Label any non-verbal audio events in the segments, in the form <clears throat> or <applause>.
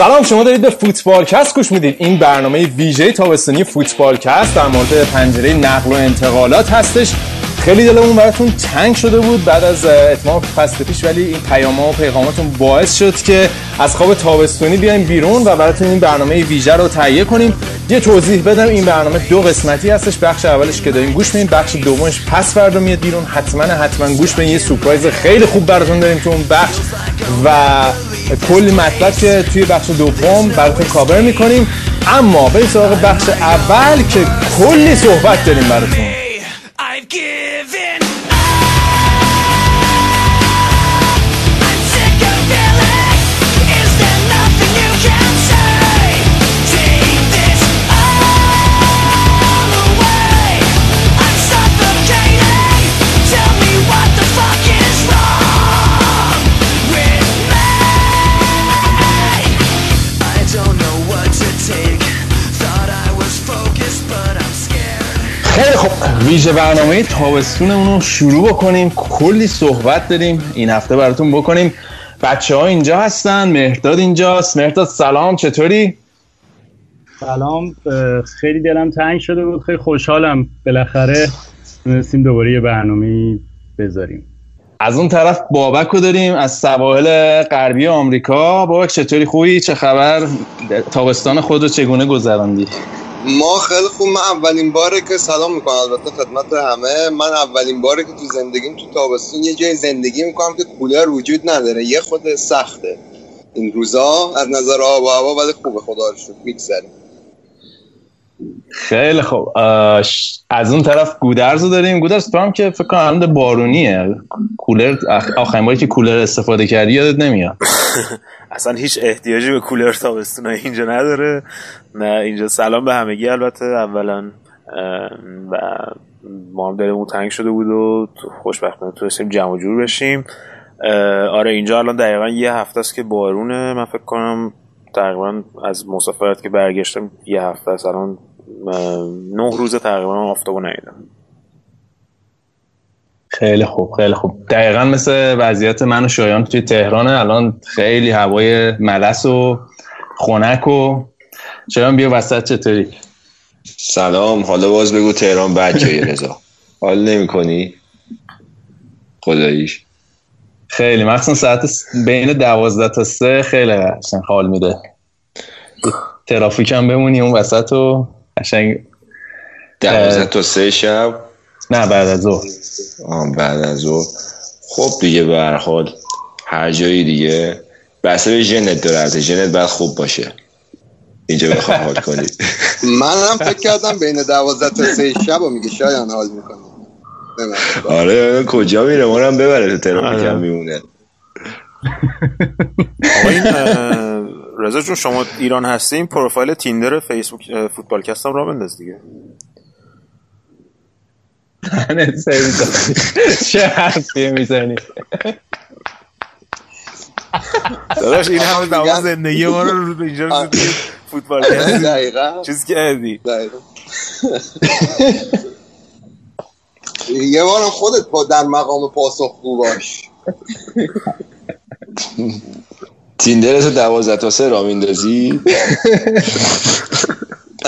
سلام شما دارید به فوتبالکست گوش می‌دید این برنامه ویژه تابستانی فوتبالکست در مورد پنجره نقل و انتقالات هستش. خیلی دلمون براتون تنگ شده بود بعد از اتمام فصل پیش ولی این پیام و پیغاماتون باعث شد که از خواب تابستونی بیایم بیرون و براتون این برنامه ویژه رو تهیه کنیم. یه توضیح بدم این برنامه دو قسمتی هستش. بخش اولش که داریم گوش میدیم بخش دومش پس فردا میاد بیرون. حتما حتما گوش بدین. یه سورپرایز خیلی خوب براتون داریم تو اون بخش. و کلی مطلب که توی بخش دوم براتون کاور می‌کنیم. اما به سراغ بخش اول که کلی صحبت داریم براتون. ویژه برنامه تابستونمون رو شروع بکنیم. کلی صحبت داریم. این هفته براتون بکنیم. بچه ها اینجا هستن. مهرداد اینجاست. مهرداد سلام. چطوری؟ سلام. خیلی دلم تنگ شده بود. خیلی خوشحالم. بالاخره تونستیم دوباره یه برنامه بذاریم. از اون طرف بابک رو داریم. از سواحل غربی آمریکا. بابک چطوری؟ خوبی؟ چه خبر؟ تابستان خود رو چگونه گذراندی؟ ما خیلی خوب من اولین باره که سلام می‌کنم. البته خدمت همه. من اولین باره که تو زندگیم تو تابستون یه جای زندگی می‌کنم که کولر وجود نداره. یه خود سخته. این روزا از نظر آب و هوا ولی خوبه. خدا رو شکر. میگذریم. خیلی خوب. از اون طرف گودرز رو داریم. گودرز تو هم که فکر کنم بارونیه. کولر آخرین باری که کولر استفاده کردی یادت نمیاد؟ <laughs> اصلا هیچ احتیاجی به کولر تابستون اینجا نداره. نه اینجا سلام به همگی البته. اولا و ما هم دلمون تنگ شده بود و خوشبختانه تونستیم جمع جور بشیم. آره اینجا الان دقیقا یه هفته است که بارونه. من فکر کنم تقریبا از مسافرت که برگشتم یه هفته است. الان نه روز تقریبا آفتابو ندیدم. خیلی خوب خیلی خوب. دقیقا مثل وضعیت من و شایان توی تهران الان خیلی هوای ملس و خنک و شایان بیا وسط چطوری؟ سلام حالا باز بگو تهران بد جایی رضا. حال نمی کنی خداییش. خیلی مخصوصا ساعت بین دوازده تا سه خیلی قشنگ حال میده. ترافیک هم بمونی اون وسط و قشنگ. دوازده تا سه شب. نه بعد از ظهر. بعد از ظهر. خب دیگه به هر حال هر جایی دیگه. بسته به ژنت داره ژنت باید خوب باشه. اینجا بخواه حال کنی. <laughs> منم فکر کردم بین دوازده تا سه شب و میگه. شایان حال می‌کنه. آره کجا میره. ما هم ببره تو ترافیک هم میمونه. رضا جون شما ایران هستیم پروفایل تیندر فیسبوک فوتبالکست هم را بنداز دیگه. چه حرفی می‌زنی؟ داداش این همه تمام زندگی ما رو اینجا فوتبال دقیقا. چیز کردی. یه بارم خودت با در مقام پاسخ باش. <laughs> تیندر تو دوازده تا سه را میندازی؟ <laughs>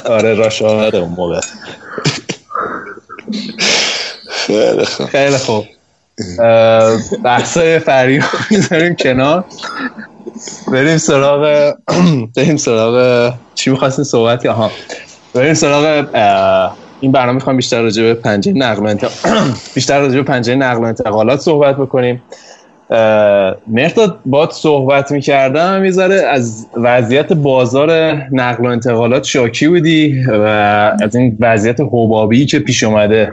آره راش آمده اون موقع. خیلی خوب. خیلی خوب. بحثای فریو می‌ذاریم کنار. بریم سراغ <clears throat> بریم سراغ چی می‌خواستیم صحبت ها بریم سراغ این برنامه می‌خوام بیشتر راجع به پنجه نقل <clears throat> بیشتر راجع به پنجه نقل و انتقالات صحبت بکنیم. مرداد باد صحبت می‌کردم می‌ذاره از وضعیت بازار نقل و انتقالات شاکی بودی و از این وضعیت حبابی که پیش اومده.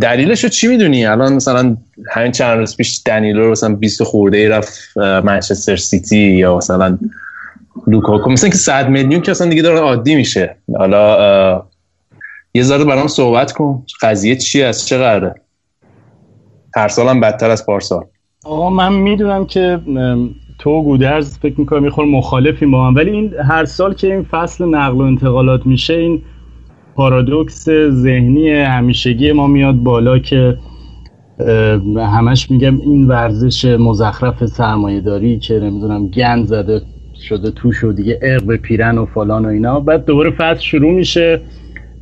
دلیلش رو چی می‌دونی؟ الان مثلا همین چند روز پیش دنیلو رو مثلا 20 خورده ای رفت منچستر سیتی یا مثلا لوکاکو. مثلا که 100 میلیون که اصلا دیگه داره عادی میشه. حالا یه ذره برام صحبت کن. قضیه چی از چه قراره؟ هر سالم بدتر از پارسال. آقا من می‌دونم که تو گودرز فکر می‌کنم میخور مخالفی با هم ولی این هر سال که این فصل نقل و انتقالات میشه این پارادوکس ذهنی همیشگی ما میاد بالا که همش میگم این ورزش مزخرف سرمایه داری که نمی‌دونم گند زده شده توش و دیگه ارق پیرن و فلان و اینا. بعد دوباره فصل شروع میشه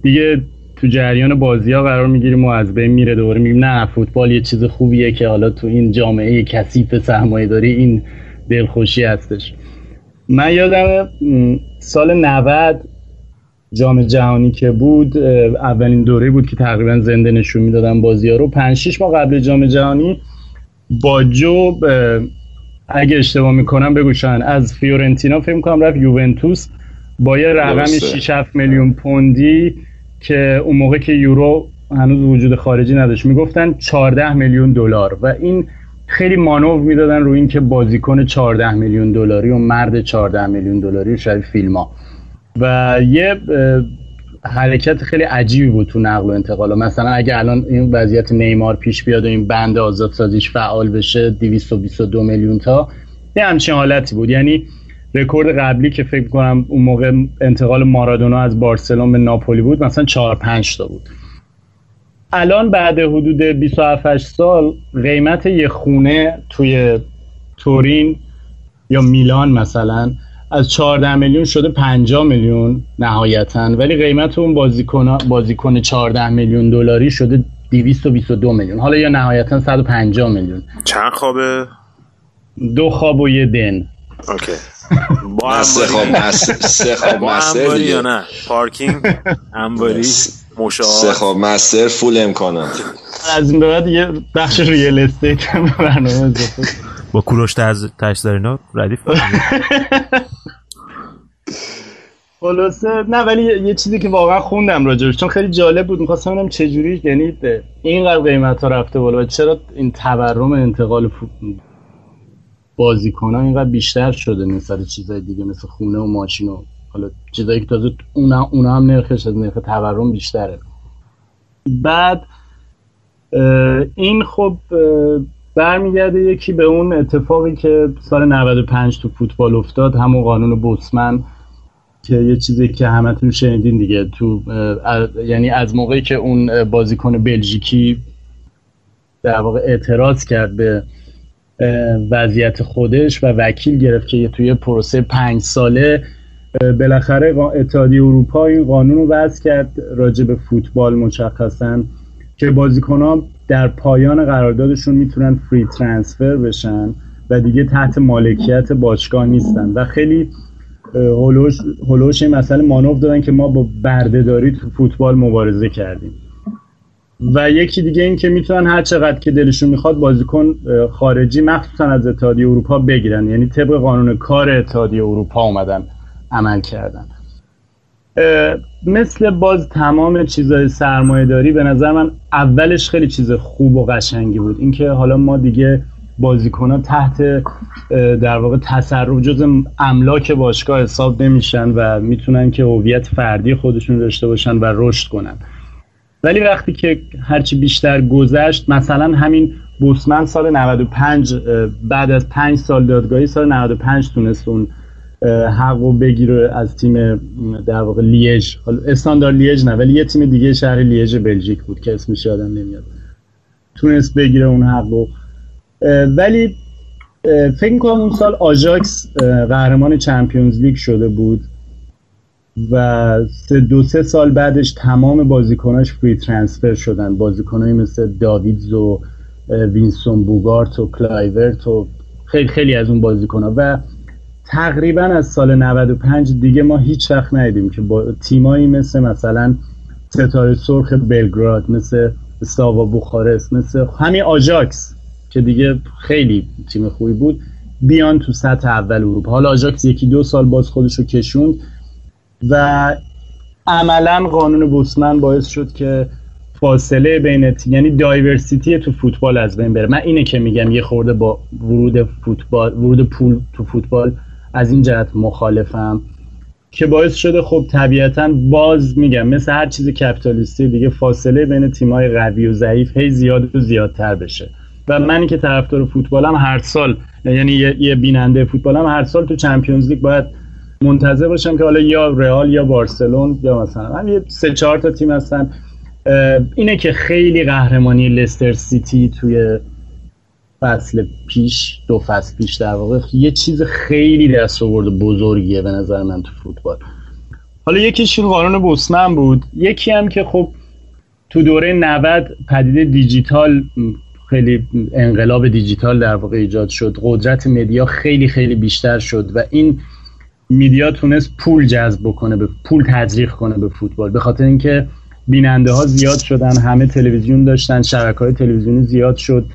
دیگه تو جریان بازی ها قرار می‌گیریم و از بین میره دوباره میگیم نه فوتبال یه چیز خوبیه که حالا تو این جامعه کثیف سرمایه داری این دلخوشی هستش. من یادم سال 90 جام جهانی که بود اولین دوره بود که تقریبا زنده نشون می‌دادن بازی ها رو. 5 6 ماه قبل جام جهانی با جو اگه اشتباه می‌کنم بگوشن از فیورنتینا فکر کنم رفت یوونتوس. با یه رقم 6 7 میلیون پوندی که اون موقع که یورو هنوز وجود خارجی نداشت می‌گفتن 14 میلیون دلار. و این خیلی مانور می‌دادن روی اینکه بازیکن 14 میلیون دلاری و مرد 14 میلیون دلاری شاید فیلم ها. و یه حرکت خیلی عجیبی بود تو نقل و انتقال مثلا اگه الان این وضعیت نیمار پیش بیاد و این بند آزادسازیش فعال بشه 222 میلیون تا یه همچین حالتی بود. یعنی رکورد قبلی که فکر کنم اون موقع انتقال مارادونا از بارسلون به ناپولی بود مثلا 4 5 تا بود. الان بعد حدود 27 سال قیمت یه خونه توی تورین یا میلان مثلا از 14 میلیون شده 50 میلیون نهایتا ولی قیمت اون بازیکن بازیکن 14 میلیون دلاری شده 222 میلیون. حالا یا نهایتا 150 میلیون. چند خوابه؟ دو خواب و یه دن. اوکی. <laughs> با خواب <laughs> مستر یا نه؟ پارکینگ انباری مشاهد سه خواب مستر فول امکانات از این بعد یه بخش ریال استیت هم برنامه با کوروش تاش اینا ردیف؟ <laughs> خلاصه نه ولی یه چیزی که واقعا خوندم راجبش چون خیلی جالب بود می‌خواستم ببینم چه جوری یعنی اینقدر قیمت ها رفته بالا چرا این تورم انتقال بازیکن ها اینقدر بیشتر شده نسبت چیزای دیگه مثل خونه و ماشین و حالا چیزایی که تازه اونا, اونا هم نرخش از نرخ تورم بیشتره. بعد این خب برمیگرده یکی به اون اتفاقی که سال 95 تو فوتبال افتاد همون قانون بوسمن که یه چیزی که همتون شنیدین دیگه. تو یعنی از موقعی که اون بازیکن بلژیکی در واقع اعتراض کرد به وضعیت خودش و وکیل گرفت که توی پروسه پنج ساله بالاخره اتحادیه اروپا این قانون رو وضع کرد راجع به فوتبال مشخصا که بازیکن در پایان قراردادشون می‌تونن فری ترانسفر بشن و دیگه تحت مالکیت باشگاه نیستن. و خیلی هلوش, هلوش این مسئله مانوف دادن که ما با بردهداری تو فوتبال مبارزه کردیم. و یکی دیگه این که می‌تونن هر چقدر که دلشون می‌خواد بازیکن خارجی مخصوصا از اتحادیه اروپا بگیرن. یعنی طبق قانون کار اتحادیه اروپا اومدن عمل کردن. مثل باز تمام چیزای سرمایه داری به نظر من اولش خیلی چیز خوب و قشنگی بود. اینکه حالا ما دیگه بازیکن ها تحت در واقع تصرف جز املاک باشگاه حساب نمیشن و می‌تونن که هویت فردی خودشون داشته باشن و رشد کنن. ولی وقتی که هرچی بیشتر گذشت مثلا همین بوسمن سال 95 بعد از 5 سال دادگاهی سال 95 تونست اون حق و بگیره از تیم در واقع لیژ. استاندار لیژ نه ولی یه تیم دیگه شهر لیژ بلژیک بود که اسمش یادم نمیاد. تونست بگیره اون حق ولی فکر کنم اون سال آژاکس قهرمان Champions League شده بود. و سه دو سه سال بعدش تمام بازیکناش free transfer شدن. بازیکنایی مثل داویدز و وینستون بوگارد و کلایورت و خیلی خیلی از اون بازیکنها. و تقریبا از سال 95 دیگه ما هیچ وقت ندیدیم که با تیمایی مثل مثلا ستاره سرخ بلگراد مثل استوا بوخارست مثل همین آژاکس که دیگه خیلی تیم خوبی بود بیان تو سطح اول اروپا. حالا آژاکس یکی دو سال باز خودش رو کشوند. و عملا قانون بوسمن باعث شد که فاصله بین یعنی دایورسیتی تو فوتبال از بین بره. من اینه که میگم یه خورده با ورود فوتبال ورود پول تو فوتبال از این جهت مخالفم که باعث شده خب طبیعتا باز میگم مثل هر چیز کپیتالیستی دیگه فاصله بین تیمای قوی و ضعیف هی زیاد و زیادتر بشه. و منی که طرفدار فوتبالم هر سال یعنی یه بیننده فوتبالم هر سال تو چمپیونز لیگ باید منتظر باشم که حالا یا رئال یا بارسلون یا مثلا هم یه سه چهار تا تیم هستن. اینه که خیلی قهرمانی لستر سیتی توی فصل پیش دو فصل پیش در واقع یه چیز خیلی دست آورد بزرگیه به نظر من تو فوتبال. حالا یکیش این قانون بوسمن بود. یکی هم که خب تو دوره 90 پدیده دیجیتال خیلی انقلاب دیجیتال در واقع ایجاد شد. قدرت media خیلی خیلی بیشتر شد و این media تونست پول جذب بکنه به پول تزریق کنه به فوتبال. به خاطر اینکه بیننده ها زیاد شدن همه تلویزیون داشتن شبکه تلویزیونی زیاد شد.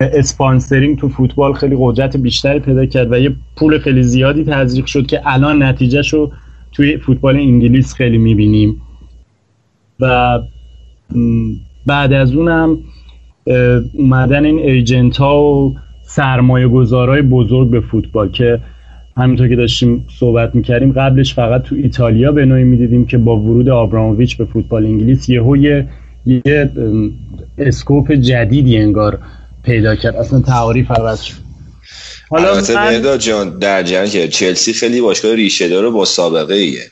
sponsoring تو فوتبال خیلی قدرت بیشتری پیدا کرد و یه پول خیلی زیادی تزریق شد که الان نتیجهش رو توی فوتبال انگلیس خیلی می‌بینیم. و بعد از اونم اومدن این ایجنت ها و سرمایه گذارای بزرگ به فوتبال که همینطور که داشتیم صحبت می‌کردیم قبلش فقط تو ایتالیا به نوعی می‌دیدیم که با ورود آبراموویچ به فوتبال انگلیس یهو یه یه اسکوپ جدیدی انگار پیدا کرد. اصلا تعاریف عوض شد. حالا البته جان در جریان که چلسی خیلی باشگاه ریشه داره با سابقه ایه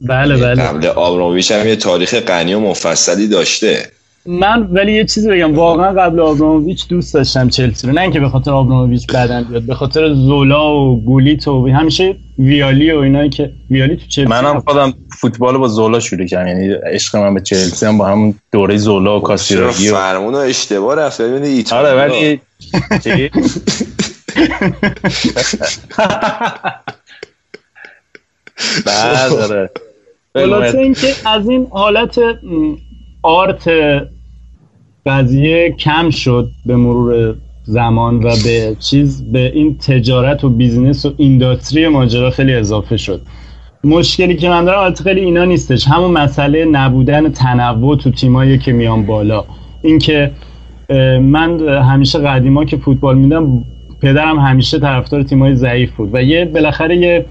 بله بله. قبل آبراموویچ هم یه تاریخ غنی و مفصلی داشته. من ولی یه چیزی بگم واقعا قبل آبراموویچ دوست داشتم چلسی رو. نه اینکه به خاطر آبراموویچ بدن بیاد به خاطر زولا و گولیت و همیشه ویالی و اینایی که ویالی تو چلسی منم خودم فوتبال با زولا شروع کردم. یعنی عشق من به چلسی هم با همون دوره زولا و کاسیراگی و فرمون و اشتباه رفت؟ ببین ایتالیا. آره ولی <laughs> آره. خلاصه اینکه از این حالت آرت قضیه کم شد به مرور زمان و به چیز به این تجارت و بیزینس و اینداستری ماجرا خیلی اضافه شد. مشکلی که من دارم خیلی اینا نیستش. همون مسئله نبودن تنوع تو تیمایی که میان بالا. اینکه من همیشه قدیما که فوتبال میدم پدرم همیشه طرفدار تیمای ضعیف بود و یه بالاخره یه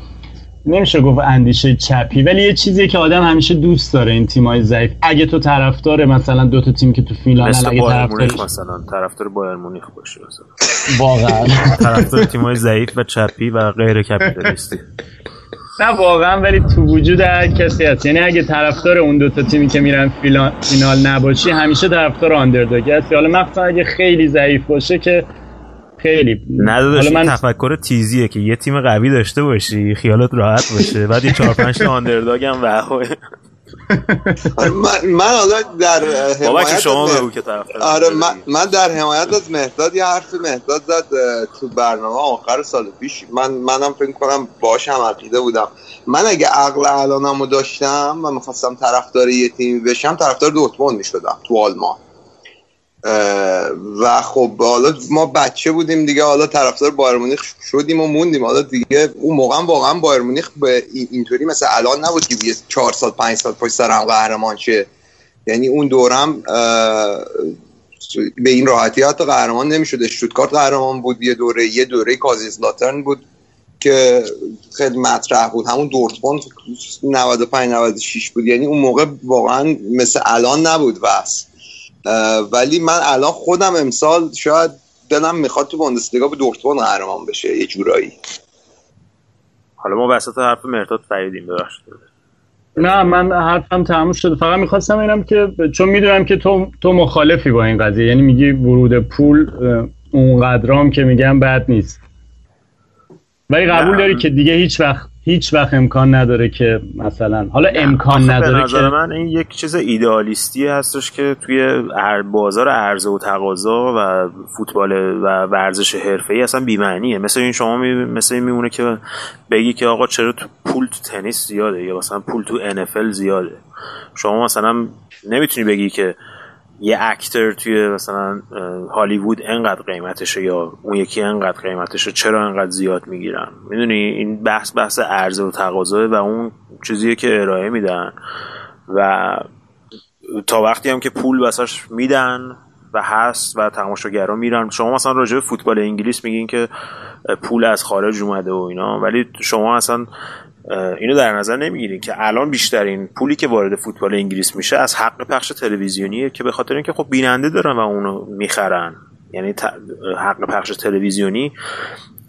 نمیشه گفت اندیشه چپی ولی یه چیزی که آدم همیشه دوست داره این تیمای ضعیف. اگه تو طرفدار مثلا دو تا تیم که تو فینال اگه طرفدار مثلا طرفدار بایر مونیخ باشه مثلا. واقعا. طرفدار تیمای ضعیف و چپی و غیر کپیتالیستی. نه واقعا ولی تو وجود هر کسی هست. یعنی اگه طرفدار اون دو تا تیمی که میرن فینال نباشی همیشه طرفدار آندرداگ هستی. حالا مثلا اگه خیلی ضعیف باشه که خیلی نداداش من... تفکر تیزیه که یه تیم قوی داشته باشی خیالت راحت باشه بعد یه چهار پنج تا آندرداگ هم من من حالا در حمایت شما بگو که آره من, من در حمایت از مهداد یه حرف مهداد زد تو برنامه آخر سال پیش. من منم فکر کنم باش هم عقیده بودم. من اگه عقل الانمو داشتم و می‌خواستم طرفدار یه تیم بشم طرفدار دورتموند می‌شدم تو آلمان. و خب حالا ما بچه بودیم دیگه حالا طرفدار بایر مونیخ شدیم و موندیم. حالا دیگه اون موقع واقعا بایر مونیخ به اینطوری مثل الان نبود که یه چهار سال پنج سال پشت سر هم قهرمان شه. یعنی اون دورم به این راحتی حتی قهرمان نمی‌شد اشتوتگارت قهرمان بود یه دوره یه دوره کازیزلاترن بود که خیلی مطرح بود. همون دورتموند 95 96 بود. یعنی اون موقع واقعا مثل الان نبود بس ولی من الان خودم امسال شاید دلم می‌خواد تو بوندسلیگا به دورتموند قهرمان بشه یه جورایی. حالا ما وسط حرف مرتاد فریدیم ببخشید. نه من حرفم تموم شده. فقط می‌خواستم اینم که چون می‌دونم که تو تو مخالفی با این قضیه یعنی میگی ورود پول اونقدرام که میگم بد نیست. ولی قبول داری که دیگه هیچ وقت هیچ وقت امکان نداره که مثلا حالا امکان نداره نظر من این یک چیز ایدئالیستی هستش که توی بازار عرضه و تقاضا و فوتبال و ورزش ای اصلا بی‌معنیه. مثل این شما می... مثل این میمونه که بگی که آقا چرا تو پول تو تنیس زیاده یا مثلا پول تو NFL زیاده. شما مثلا نمی‌تونی بگی که یه اکتر توی مثلا هالیوود انقدر قیمتشه یا اون یکی انقدر قیمتشه چرا انقدر زیاد می‌گیرن؟ می‌دونی این بحث بحث عرضه و تقاضا و اون چیزیه که ارائه میدن. و تا وقتی هم که پول واسش میدن و هست و تماشاگرها میرن شما مثلا راجع به فوتبال انگلیس میگین که پول از خارج اومده و اینا ولی شما اصلا اینو در نظر نمی‌گیرین که الان بیشترین پولی که وارد فوتبال انگلیس میشه از حق پخش تلویزیونیه که به خاطر اینکه خب بیننده دارن و اونو می‌خرن. یعنی حق پخش تلویزیونی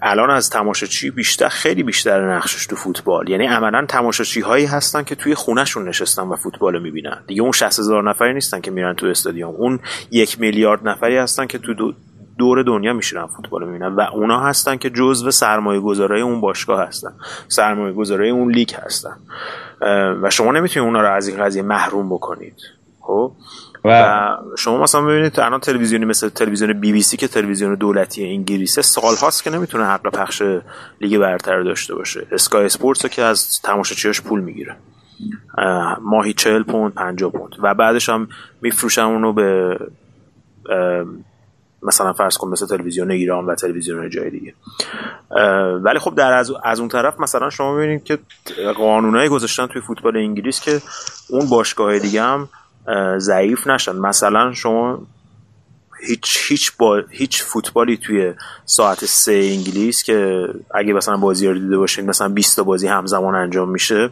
الان از تماشاچی بیشتر خیلی بیشتر نقشش تو فوتبال. یعنی عملا تماشاچی هایی هستن که توی خونهشون نشستن و فوتبال رو می‌بینن. دیگه اون 60 هزار نفری نیستن که میرن تو استادیوم. اون یک میلیارد نفری هستن که تو دور دنیا میشینن فوتبال می‌بینن و اونا هستن که جزو سرمایه گذارای اون باشگاه هستن سرمایه گذارای اون لیگ هستن. و شما نمی‌تونید اونا رو از این قضیه محروم بکنید. خب؟ و شما مثلا ببینید الان تلویزیونی مثل تلویزیون بی بی سی که تلویزیون دولتی انگلیسه سال هاست که نمی‌تونه حق پخش لیگ برتر داشته باشه. اسکای اسپورتس که از تماشاچیاش پول می‌گیره. ماهی 40 پوند 50 پوند. و بعدش هم میفروشن اونو به مثلا فرض کن مثل تلویزیون ایران و تلویزیون جای دیگه. ولی خب در از, از اون طرف مثلا شما ببینید که قانونایی گذاشتن توی فوتبال انگلیس که اون باشگاه دیگه هم ضعیف نشن. مثلا شما هیچ هیچ با هیچ فوتبالی توی ساعت سه انگلیس که اگه مثلا بازی رو دیده باشین مثلا 20 تا بازی همزمان انجام میشه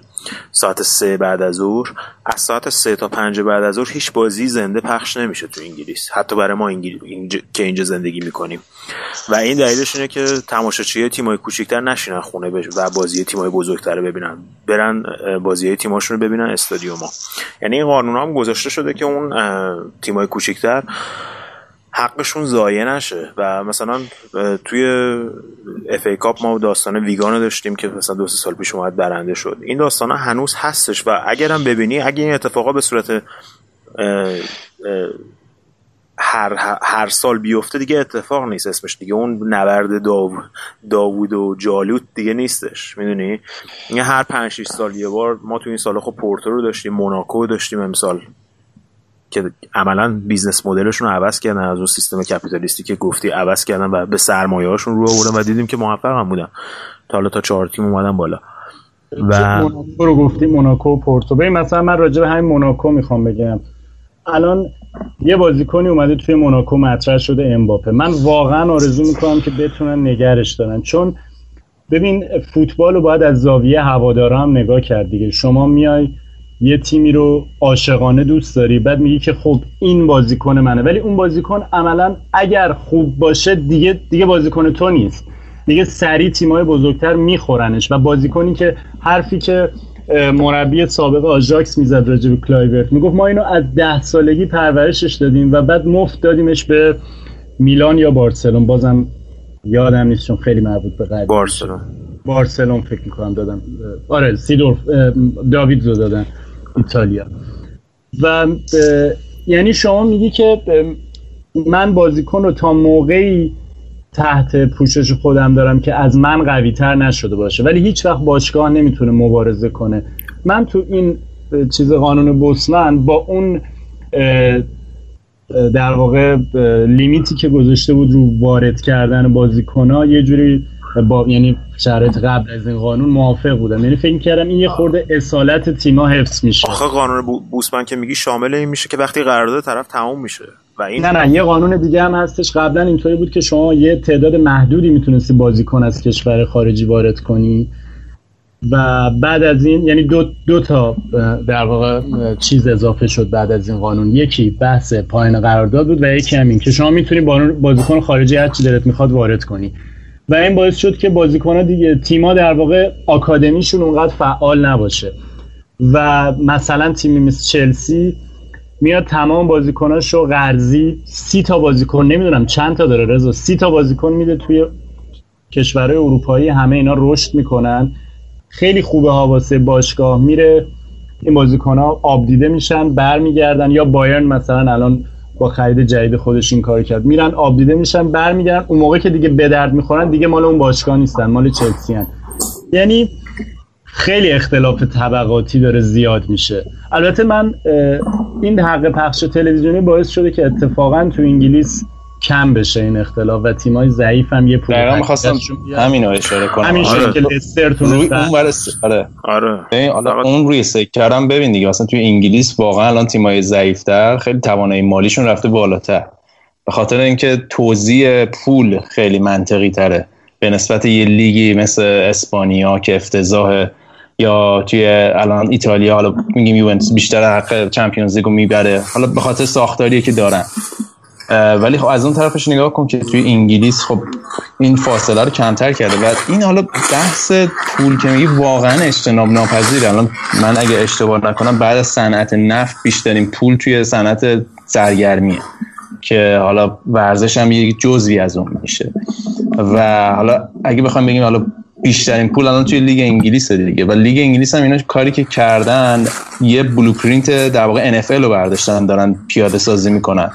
ساعت سه بعد از ظهر. از ساعت سه تا پنج بعد از ظهر هیچ بازی زنده پخش نمیشه تو انگلیس حتی برای ما انگلیس که اینجا زندگی می‌کنیم. و این دلیلش اینه که تماشاچی تیمای کوچیکتر نشینن خونه بش و بازی تیمای بزرگتر ببینن. برن بازی تیماشون رو ببینن استادیوما یعنی این قانون هم گذاشته شده که اون تیمای کوچیکتر حقشون ضایع نشه و مثلا توی اف ای کاپ ما داستان ویگان داشتیم که مثلا دو سال پیش اومد برنده شد. این داستان هنوز هستش و اگرم ببینی اگه این اتفاقا به صورت هر, هر سال بیفته دیگه اتفاق نیست اسمش دیگه. اون نبرد داوود و جالوت دیگه نیستش. می‌دونی؟ هر پنج 6 سال یه بار ما تو این سال خب پورتو رو داشتیم موناکو داشتیم امسال. که عملا business model شون رو عوض کردن از اون سیستم کپیتالیستی که گفتی عوض کردن و به سرمایه هاشون رو آوردن و دیدیم که موفق هم بودن. تا حالا تا چهار تیم اومدن بالا. و موناکو رو گفتی؟ موناکو و پورتو. ببین مثلا من راجع به همین موناکو می‌خوام بگم. الان یه بازیکنی اومده توی موناکو مطرح شده امباپه. من واقعا آرزو می‌کنم که بتونن نگهش دارن. چون ببین فوتبال رو باید از زاویه هوادارا هم نگاه کرد دیگه. شما میای یه تیمی رو عاشقانه دوست داری بعد میگی که خب این بازیکن منه. ولی اون بازیکن عملا اگر خوب باشه دیگه دیگه بازیکن تو نیست. دیگه سری تیمای بزرگتر میخورنش. و بازیکنی که حرفی که مربی سابق آژاکس می‌زد راجع به کلایورت می‌گفت ما اینو از ده سالگی پرورشش دادیم و بعد مفت دادیمش به میلان یا بارسلون. بازم یادم نیست چون خیلی مربوط به قدیم. بارسلون. بارسلون فکر می‌کنم دادم. آره سیدورف داوید رو دادن. ایتالیا. و یعنی شما میگی که من بازیکن رو تا موقعی تحت پوشش خودم دارم که از من قوی تر نشده باشه. ولی هیچ وقت باشگاه نمی‌تونه مبارزه کنه. من تو این چیز قانون بوسمن با اون در واقع لیمیتی که گذاشته بود رو وارد کردن بازیکن ها یه جوری با یعنی شرایط قبل از این قانون موافق بودم. یعنی فکر کردم این یه خورده اصالت تیما حفظ میشه. آخه قانون بوسمن که میگی شامل این میشه که وقتی قرارداد طرف تموم میشه. و این نه نه یه قانون دیگه هم هستش. قبلا اینطوری بود که شما یه تعداد محدودی می‌تونستی بازیکن از کشور خارجی وارد کنی. و بعد از این یعنی دو, دو تا در واقع چیز اضافه شد بعد از این قانون. یکی بحث پایین قرارداد بود و یکی همین که شما می‌تونی بازیکن خارجی هر چی دلت می‌خواد وارد کنی. و این باعث شد که بازیکن‌ها دیگه تیما در واقع آکادمیشون اونقدر فعال نباشه. و مثلا تیمی مثل چلسی میاد تمام بازیکناشو قرضی سی تا بازیکن نمی‌دونم چند تا داره رضا سی تا بازیکن میده توی کشورهای اروپایی همه اینا رشد می‌کنن. خیلی خوبه ها واسه باشگاه میره این بازیکن ها آبدیده میشن برمیگردن یا بایرن مثلا الان با خرید جدید خودش این کار کرد. میرن آبدیده میشن برمیگردن. اون موقع که دیگه به درد می‌خورن دیگه مال اون باشگاه نیستن مال چلسی هن. یعنی خیلی اختلاف طبقاتی داره زیاد میشه. البته من این حق پخش تلویزیونی باعث شده که اتفاقا تو انگلیس کم بشه این اختلاف و تیمای ضعیف هم یه پول دقیقا می‌خواستم همین رو اشاره کنم. همین آره. که لستر روی اون برس... آره. آره. اون روی سک کردم ببین دیگه اصلا توی انگلیس واقعا الان تیمای ضعیفتر خیلی توانایی مالیشون رفته بالاتر. به خاطر اینکه توزیع پول خیلی منطقی تره به نسبت یه لیگی مثل اسپانیا که افتضاح یا توی الان ایتالیا حالا میگیم یوونتوس بیشتر حق چمپیونز لیگو می‌بره. حالا به خاطر ساختاریه که دارن. ولی خب از اون طرفش نگاه کن که توی انگلیس خب این فاصله رو کمتر کرده. و این حالا بحث پول که میگی واقعا اجتناب ناپذیره. الان من اگه اشتباه نکنم بعد از صنعت نفت بیشترین پول توی صنعت سرگرمیه که حالا ورزش هم یک جزوی از اون میشه. و حالا اگه بخوام بگیم حالا بیشترین پول الان توی لیگ انگلیس دیگه. و لیگ انگلیس هم اینا کاری که کردن یه blueprint در واقع NFL رو برداشتن دارن پیاده سازی می‌کنن.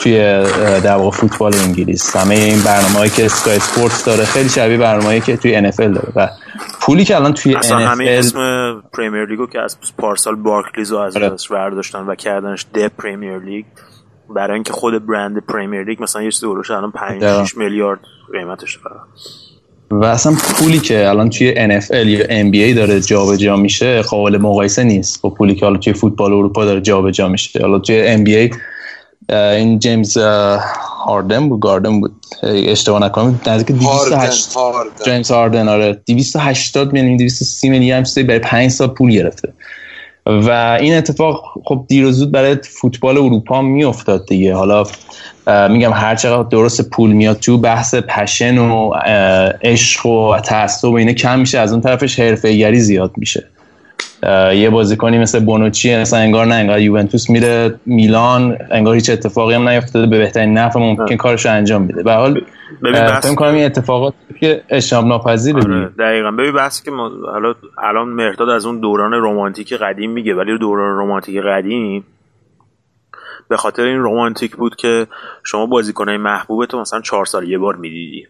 توی در واقع فوتبال انگلیس همه این برنامه‌ای که اسکای اسپورتس داره خیلی شبیه برنامه‌ای که توی NFL داره و پولی که الان توی اصلا NFL همین اسم Premier League و که از پارسال بارکلیز رو از آره. دست برداشتن و کردنش the Premier League برای اینکه خود برند پریمیر لیگ مثلا یه چیزی هلوش الان 5 دقیقا. 6 میلیارد قیمتش فقط و اصلا پولی که الان توی NFL یا NBA داره جابجا میشه قابل مقایسه نیست با پولی که حالا توی فوتبال اروپا داره جابجا میشه حالا توی NBA این جیمز هاردن بود گاردن بود. اه، اشتباه نکنم. نزدیک هاردن 280 هاردن. جیمز هاردن آره. 280 میلیون 230 میلیون هم برای 5 سال پول گرفته. و این اتفاق خب دیر و زود برای فوتبال اروپا میافتاد دیگه. حالا میگم هر چقدر درست پول میاد تو بحث پشن و عشق و تعصب و اینا کم میشه از اون طرفش حرفه‌ایگری زیاد میشه. یه بازیکنی مثل بونوچی مثلا انگار نه انگار یوونتوس میره میلان انگار هیچ اتفاقی هم نیفتاده به بهترین نفع ممکن کارش انجام میده. به حال ببین اه، بحث فکر کنم این اتفاقات که اجتناب ناپذیره آره. دقیقا. ببین بحثی که ما حالا الان مهرداد از اون دوران رمانتیک قدیم میگه ولی دوران رمانتیک قدیم به خاطر این رمانتیک بود که شما بازیکنهای محبوبت رو مثلا چهار سال یه بار می‌دیدی.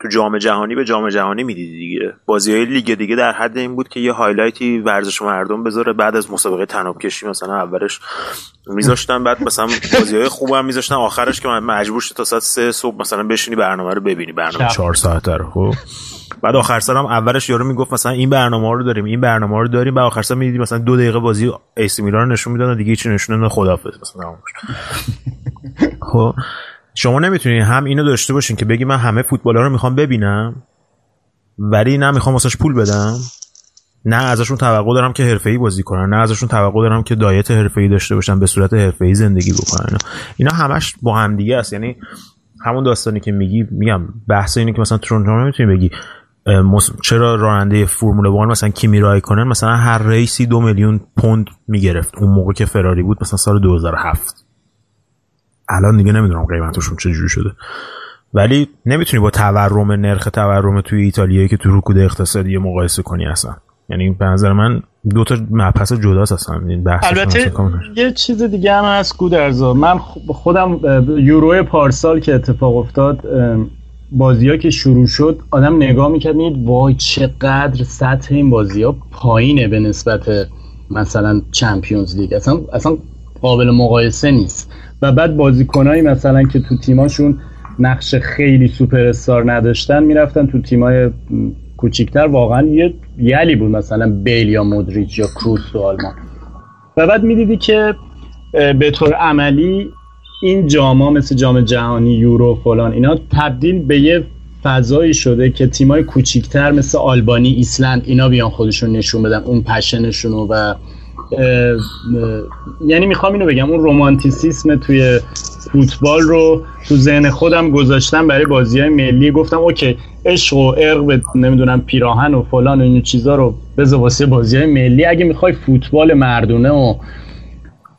تو جام جهانی به جام جهانی می‌دیدی دیگه. بازی های لیگ دیگه در حد این بود که یه highlight ی ورزش مردم بذاره بعد از مسابقه طناب کشی مثلا اولش میذاشتن بعد مثلا بازی های خوب هم میذاشتن آخرش که مجبور شد تا ساعت سه صبح مثلا بشینی برنامه رو ببینی برنامه چهار ساعته رو خب. بعد آخر سر هم اولش یارو می‌گفت مثلا این برنامه رو داریم این برنامه رو داریم بعد آخر سر می‌دیدی مثلا دو دقیقه بازی ایسی میلان نشون می‌دادن و دیگه هیچی نشون نمی‌دادن خداحافظ مثلا. <laughs> خب. شما نمی‌تونین هم اینو داشته باشین که بگی من همه فوتبال رو می‌خوام ببینم ولی نه می‌خوام واسش پول بدم. نه ازشون توقع دارم که حرفه‌ای بازی کنن. نه ازشون توقع دارم که دایت حرفه‌ای داشته باشن به صورت حرفه‌ای زندگی بکنن. اینا, همش با هم دیگه است. یعنی همون داستانی که میگی میگم بحث اینه که مثلا تورنتو نمی‌تونی بگی چرا راننده فرمول وان مثلا کیمی رایکونن؟ مثلا هر ریسی دو میلیون پوند می‌گرفت. اون موقع که فراری بود مثلا سال 2007 الان دیگه نمی‌دونم قیمتشون چجوری شده. ولی نمی‌تونی با تورم نرخ تورم توی ایتالیا که تو رکود اقتصادی مقایسه کنی اصلا. یعنی به نظر من دو تا مبحث جداست اصلا. این بحث البته یه چیز دیگه هم هست گودرزا. من خودم یورو پارسال که اتفاق افتاد بازی ها که شروع شد آدم نگاه می‌کرد می‌دید وای چقدر سطح این بازی ها پایینه به نسبت مثلا چمپیونز لیگ. اصلا اصلا قابل مقایسه نیست. و بعد بازیکنایی مثلا که تو تیماشون نقش خیلی سوپر استار نداشتن می‌رفتن تو تیمای کوچیکتر. واقعا یه یلی بود مثلا بیل یا مودریچ یا کروس تو آلمان. و بعد می‌دیدی که به طور عملی این جاما مثل جام جهانی یورو فلان اینا تبدیل به یه فضایی شده که تیمای کوچیکتر مثل آلبانی ایسلند اینا بیان خودشون نشون بدن اون پشنشونو و یعنی می‌خوام اینو بگم اون رومانتیسیسم توی فوتبال رو تو ذهن خودم گذاشتم برای بازی های ملی. گفتم اوکی عشق و عرق نمی‌دونم پیراهن و فلان و این چیزا رو بذار واسه بازی های ملی. اگه می‌خوای فوتبال مردونه و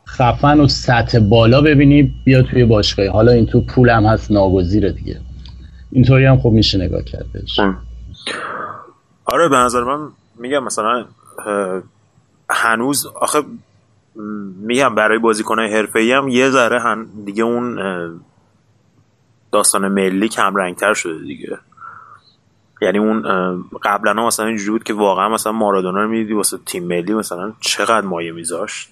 خفن و سطح بالا ببینی بیا توی باشگاهی حالا این تو پول هم هست ناگزیره دیگه. اینطوری هم خب میشه نگاه کردش آره به نظر من میگم مثلا هنوز آخه میگم برای بازیکنهای حرفه‌ای هم یه ذره هن دیگه اون داستان ملی کم رنگتر شده دیگه. یعنی اون قبلا مثلا اینجوری بود که واقعا مثلا مارادونا رو می‌دیدی واسه تیم ملی مثلا چقدر مایه میذاشت.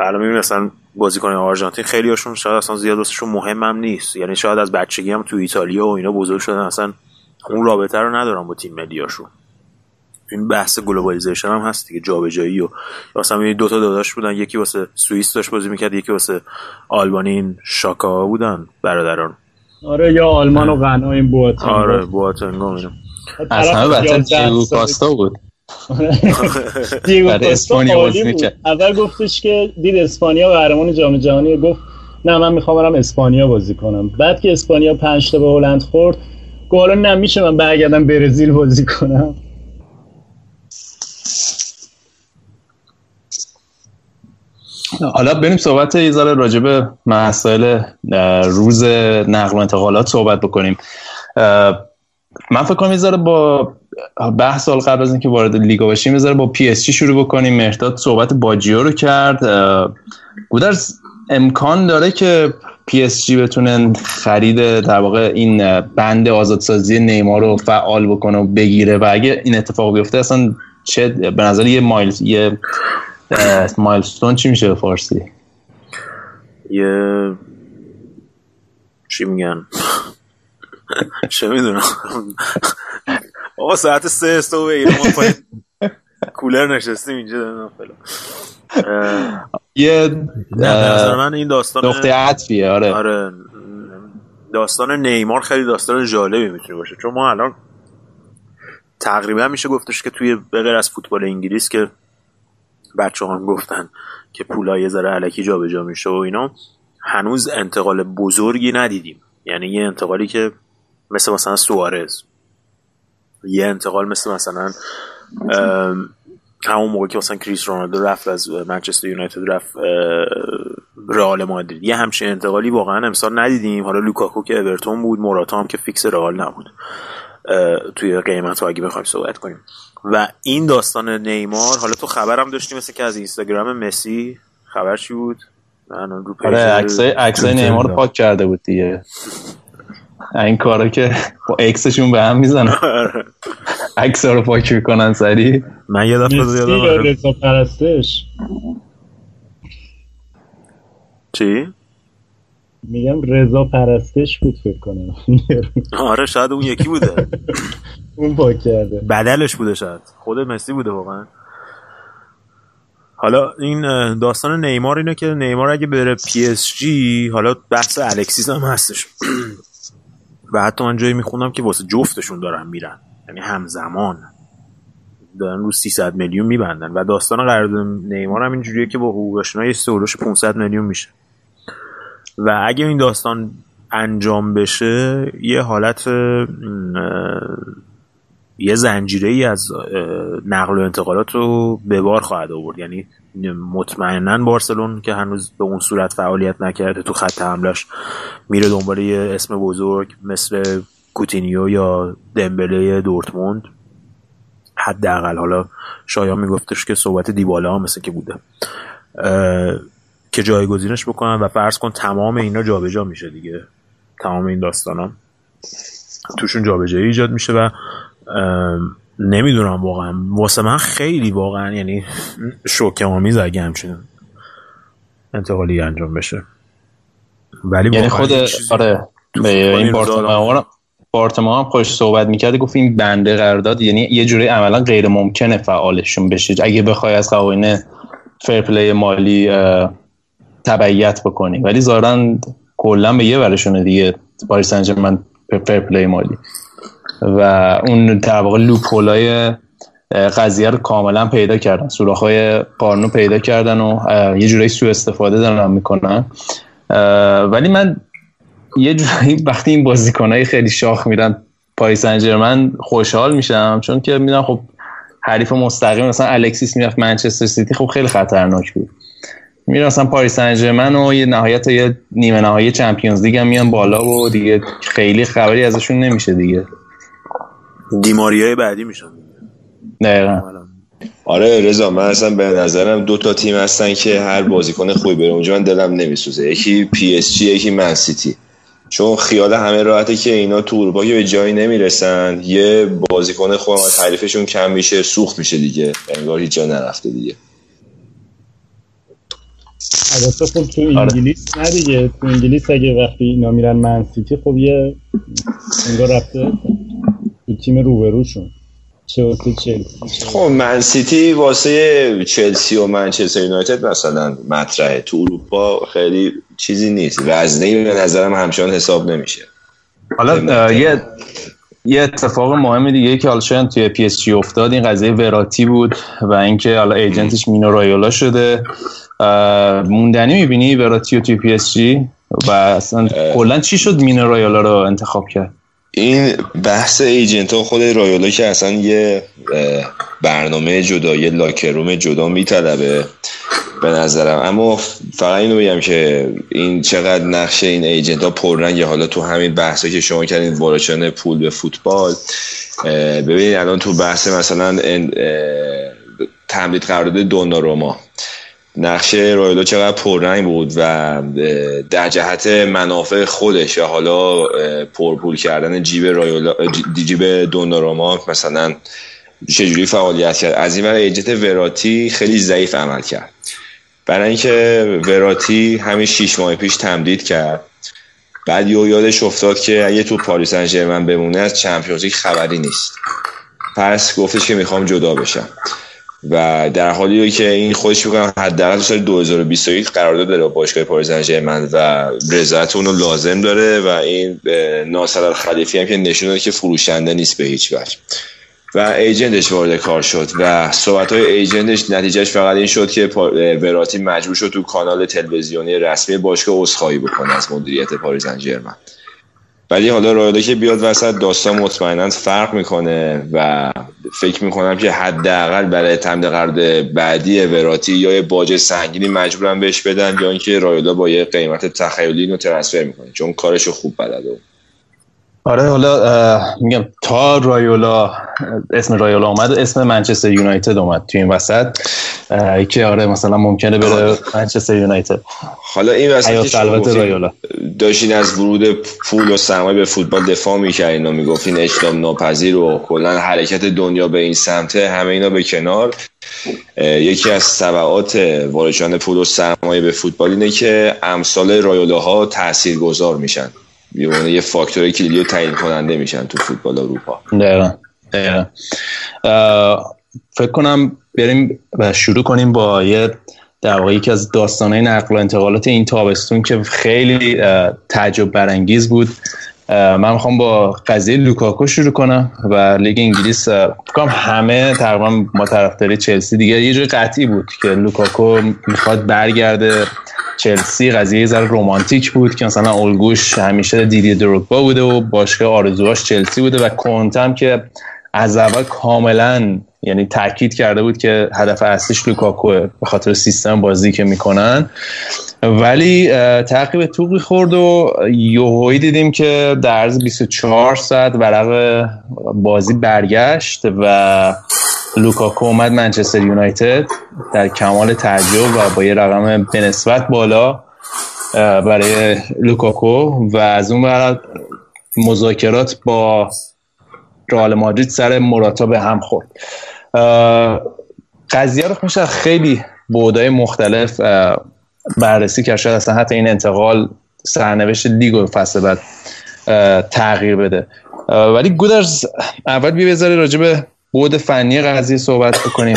الان می‌بینی مثلا بازیکن آرژانتین خیلی هاشون شاید اصلا زیاد واسهشون مهم هم نیست. یعنی شاید از بچگی هم تو ایتالیا و اینا بزرگ شدن اصلا اون رابطه رو ندارن با تیم ملیاشون این بحث globalization هم هست دیگه جابجایی و مثلا دو تا داداش بودن یکی واسه سوئیس داشت بازی می‌کرد یکی واسه آلبانی این شاکا بودن برادران. آره یا آلمان و غنا این بواتنگ. آره بواتنگ و. از همه بدتر دیگو کاستا بود. <laughs> دیگو کاستا اسپانیا بازی. اول گفتش که دید اسپانیا قهرمان جام جهانی گفت نه من می‌خوام برم اسپانیا بازی کنم. بعد که اسپانیا پنج تا به هلند خورد گفت حالا نه میشه من برگردم برزیل بازی کنم. حالا بریم صحبت یه ذره راجع به مسائل روز نقل و انتقالات صحبت بکنیم. من فکر کنم یه با ده سال قبل از اینکه وارد لیگا باشیم یه با PSG شروع بکنیم. مهرداد صحبت باجیو رو کرد. گودرز امکان داره که PSG بتونه خرید در واقع این بند آزادسازی نیمار رو فعال بکنه و بگیره؟ و اگه این اتفاق بیفته اصلا چه به نظر یه mile یه milestone چی میشه به فارسی؟ یه چی میگن؟ چه می‌دونم. آقا ساعت سه استو بگیرم ما کولر نشستیم اینجا یه نظر من این داستان نقطه عطفیه آره. آره. داستان نیمار خیلی داستان جالبی می‌تونه باشه. چون ما الان تقریبا میشه گفتش که توی بغیر از فوتبال انگلیس که بچه هم گفتن که پولای یه ذره الکی جابجا میشه و اینا هنوز انتقال بزرگی ندیدیم. یعنی یه انتقالی که مثل مثلا سوارز. یه انتقال مثل مثلا همون موقع که مثلا کریس رونالدو رفت از منچستر یونایتد رفت رئال مادرید. یه همچین انتقالی واقعا امسال ندیدیم. حالا لوکاکو که اورتون بود موراتا هم که فیکس رئال نبود. توی قیمت اگه بخوایم صحبت کنیم. و این داستان نیمار حالا تو خبرم داشتی مثل که از اینستاگرام مسی خبر چی بود؟ رو آره عکسای نیمار رو پاک کرده بود دیگه. این کارا که با اکسشون به هم می‌زنن. عکس رو پاک می‌کنن سری من یه دفعه رضا پرستش. چی؟ میگم رضا پرستش بود فکر کنم. آره شاید اون یکی بوده. <laughs> اون پاک کرده. بدلش بوده شاید. خود مسی بوده واقعا. حالا این داستان نیمار اینه که نیمار اگه بره PSG حالا بحث الکسیس هم هستش. <clears throat> و حتی من جایی می‌خونم که واسه جفتشون دارن میرن. یعنی همزمان. دارن رو 300 میلیون میبندن. و داستان قرارداد نیمار هم اینجوریه که با حقوق یه سولوش 500 میلیون میشه. و اگه این داستان انجام بشه یه حالت یه زنجیره ای از نقل و انتقالات رو به بار خواهد آورد. یعنی مطمئنا بارسلون که هنوز به اون صورت فعالیت نکرده تو خط حملش میره دنبال یه اسم بزرگ مثل کوتینیو یا دمبله دورتموند. حداقل حالا شایان میگفتش که صحبت دیبالا هم مثل که بوده. که جایگزینش بکنن و فرض کن تمام اینا جابجا میشه دیگه. تمام این داستان ها توشون جابجایی ایجاد میشه و نمی‌دونم واقعا. واسه من خیلی واقعا یعنی شوکه آمیز اگه همچین انتقالی انجام بشه. ولی یعنی خود آره این بارتما هم خوش صحبت می‌کرد گفت این بنده قرارداد یعنی یه جوری عملا غیر ممکنه فعالشون بشه. اگه بخوای از قوانین fair play مالی تبعیت بکنی. ولی ظاهرا کلا به یه ورشونه دیگه پاریس سن ژرمن fair play مالی. و اون در واقع loophole های قضیه رو کاملا پیدا کردن. های قانون پیدا کردن و یه جورایی سو استفاده دارن می‌کنن. ولی من یه جورایی <laughs> وقتی این بازیکنهای خیلی شاخ میرن پاریس سن ژرمن خوشحال میشم. چون که می‌دونم خب حریف مستقیم مثلا الکسیس می‌رفت منچستر سیتی خب خیلی خطرناک بود. میرن مثلا پاریس سن ژرمن و یه نهایت یه نیمه نهایی Champions League هم میان بالا و دیگه خیلی خبری ازشون نمیشه دیگه. دی ماریای بعدی میشن. دقیقا. آره رضا من اصلا به نظرم دو تا تیم هستن که هر بازیکن خوبی بره. اونجا من دلم نمیسوزه. یکی پی اس جی یکی من سیتی چون خیال همه راحته که اینا تو اروپا به جایی نمی‌رسن. یه بازیکن خوب تعریفشون کم میشه سوخت میشه دیگه. انگار هیچ جا نرفته دیگه. البته خب تو آره. انگلیس نه دیگه. تو انگلیس اگه وقتی اینا میرن من سیتی خب یه انگار رفته. تیم روبروشون. واسه چلسی خب من سیتی واسه چلسی و منچستر یونایتد مثلا مطرحه تو اروپا خیلی چیزی نیست. وزنه به نظرم همچنان حساب نمیشه. حالا یه یه اتفاق مهم دیگه که حالا شاید توی پی اس جی افتاد این قضیه وراتی بود و اینکه حالا agent ش مینو رایولا شده. موندنی می‌بینی وراتی توی پی اس جی؟ و اصلا کلا چی شد مینو رایولا رو انتخاب کرد؟ این بحث agent ها خود رایولا که اصلا یه برنامه جدا یه locker room جدا میطلبه به نظرم. اما فقط اینو بگم که این چقدر نقش این agent ها پررنگه. حالا تو همین بحثا که شما کردین وارد شدن پول به فوتبال ببینید الان تو بحث مثلا تمدید قرارداد دوناروما. نقشه رایلا چقدر پررنگ بود و در جهت منافع خودش یا حالا پرپول کردن جیب رایولا جیب دوناروما مثلا چجوری فعالیت کرد؟ از این ور ایجنت وراتی خیلی ضعیف عمل کرد. برای اینکه وراتی همین شیش ماه پیش تمدید کرد. بعد یو یادش افتاد که اگه تو پاریس سن بمونه از چمپیونز خبری نیست. پس گفتش که می‌خوام جدا بشم. و در حالی که این خودش می‌کنم حداقل سال 2021 قرارداد داره با باشگاه پاریس سن و رضایت اون لازم داره و این ناصر الخلیفی هم که نشون داده که فروشنده نیست به هیچ وجه. و ایجنتش وارد کار شد و صحبت های ایجنتش نتیجهش فقط این شد که وراتی مجبور شد تو کانال تلویزیونی رسمی باشگاه عذرخواهی بکنه از مدیریت پاریس سن ولی حالا رایالا که بیاد وسط داستان مطمئنا فرق می‌کنه و فکر می‌کنم که حداقل برای تمدید قرارداد بعدی وراتی یا یه باج سنگینی مجبورن بهش بدن یا اینکه رایالا با یه قیمت تخیلی اینو ترنسفر می‌کنه چون کارشو خوب بلده. آره حالا میگم تا رایولا اسم رایولا اومد اسم منچستر یونایتد اومد تو این وسط. که آره مثلا ممکنه بره منچستر یونایتد. حالا این وسط رایولا. داشتین از ورود پول و سرمایه به فوتبال دفاع می‌کردین و می‌گفتین اجتناب ناپذیر و کلا حرکت دنیا به این سمته همه اینا به کنار. یکی از طبعات واردشان پول و سرمایه به فوتبال اینه که امثال رایولاها تاثیرگذار میشن. یه یه فاکتور کلیدی تعیین کننده میشن تو فوتبال اروپا. دقیقا فکر کنم بریم و شروع کنیم با یه در واقع یکی از داستانای نقل و انتقالات این تابستون که خیلی تعجب برانگیز بود. من می‌خوام با قضیه لوکاکو شروع کنم و لیگ انگلیس فکر همه تقریبا ما طرفدارای چلسی دیگه یه جای قطعی بود که لوکاکو می‌خواد برگرده. چلسی قضیه ذره رومانتیک بود که مثلا الگوش همیشه دیدی دروگبا بوده و باشگاه آرزوهاش چلسی بوده و کنتم که از اول کاملا یعنی تاکید کرده بود که هدف اصلیش لوکاکوه به خاطر سیستم بازی که می‌کنن. ولی تعقیب توقی خورد و یوهوی دیدیم که در عرض 24 ساعت ورق بازی برگشت و لوکاکو اومد منچستر یونایتد در کمال تعجب و با یه رقم به بالا برای لوکاکو و از اون بعد مذاکرات با رئال مادرید سر موراتا به هم خورد. قضیه رو میشه خیلی بودای مختلف بررسی کرد. شاید اصلا حتی این انتقال سرنوشت لیگ و فصل بعد تغییر بده. ولی گودرز اول بیا بذار راجع به بعد فنی قضیه صحبت بکنیم.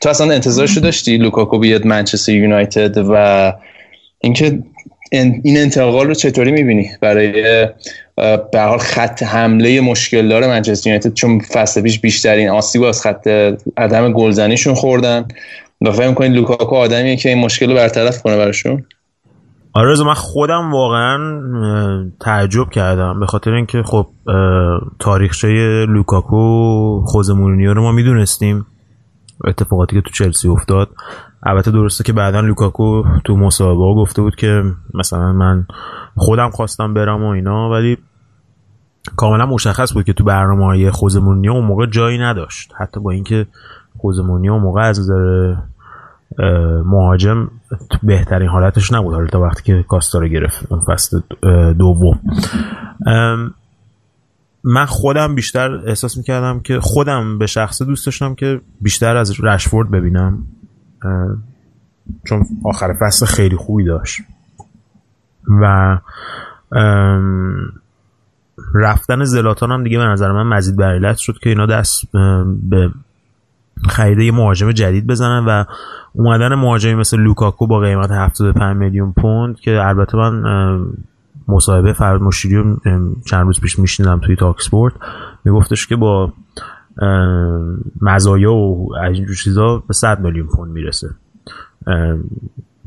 تو اصلا انتظارشو داشتی لوکاکو بیاد منچستر یونایتد و اینکه این انتقال رو چطوری می‌بینی؟ برای به هر حال خط حمله مشکل داره منچستر یونایتد چون فصل پیش بیشترین آسیب از خط عدم گلزنیشون خوردن. و فکر می‌کنی لوکاکو آدمیه که این مشکل رو برطرف کنه براشون؟ آره من خودم واقعا تعجب کردم. به خاطر اینکه خب تاریخچه لوکاکو خوزه مورینیو رو ما می‌دونستیم. اتفاقاتی که تو چلسی افتاد. البته درسته که بعدا لوکاکو تو مصاحبه گفته بود که مثلا من خودم خواستم برم و اینا ولی کاملا مشخص بود که تو برنامه های خوزه مورینیو اون موقع جایی نداشت. حتی با اینکه خوزه مورینیو اون موقع از مهاجم بهترین حالتش نبود. حالا تا وقتی که کاستا رو گرفت فصل دوم. من خودم بیشتر احساس می‌کردم که خودم به شخصه دوست داشتم که بیشتر از رشفورد ببینم. چون آخر فصل خیلی خوبی داشت. و رفتن زلاتان هم دیگه به نظر من مزید بر شد که اینا دست به خریده یه مهاجم جدید بزنن و اومدن مهاجمی مثل لوکاکو با قیمت 75 میلیون پوند که البته من مصاحبه فرهاد مشیری چند روز پیش میشنیدم توی تاک سپورت. میگفتش که با مزایا و از اینجور چیزا به 100 میلیون پوند می‌رسه.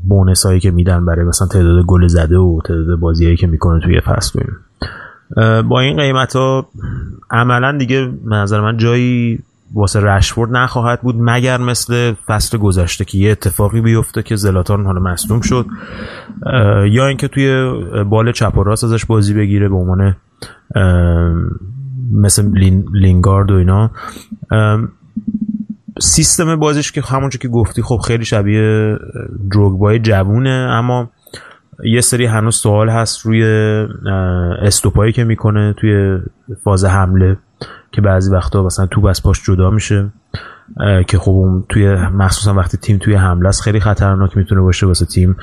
bonus هایی که میدن برای مثلا تعداد گل زده و تعداد بازی هایی که می‌کنه توی فصل با این قیمت ها عملا دیگه نظر من جایی واسه رشفورد نخواهد بود مگر مثل فصل گذشته که یه اتفاقی بیفته که زلاتان حالا مصدوم شد یا اینکه توی بال چپ و راست ازش بازی بگیره به عنوان مثل لینگارد و اینا. سیستم بازیش که همونجا که گفتی خب خیلی شبیه دروگبای جوونه اما یه سری هنوز سوال هست روی استوپایی که می‌کنه توی فاز حمله. که بعضی وقتا مثلا توپ از پاش جدا میشه که خب اون توی مخصوصا وقتی تیم توی حمله است خیلی خطرناک می‌تونه باشه واسه تیم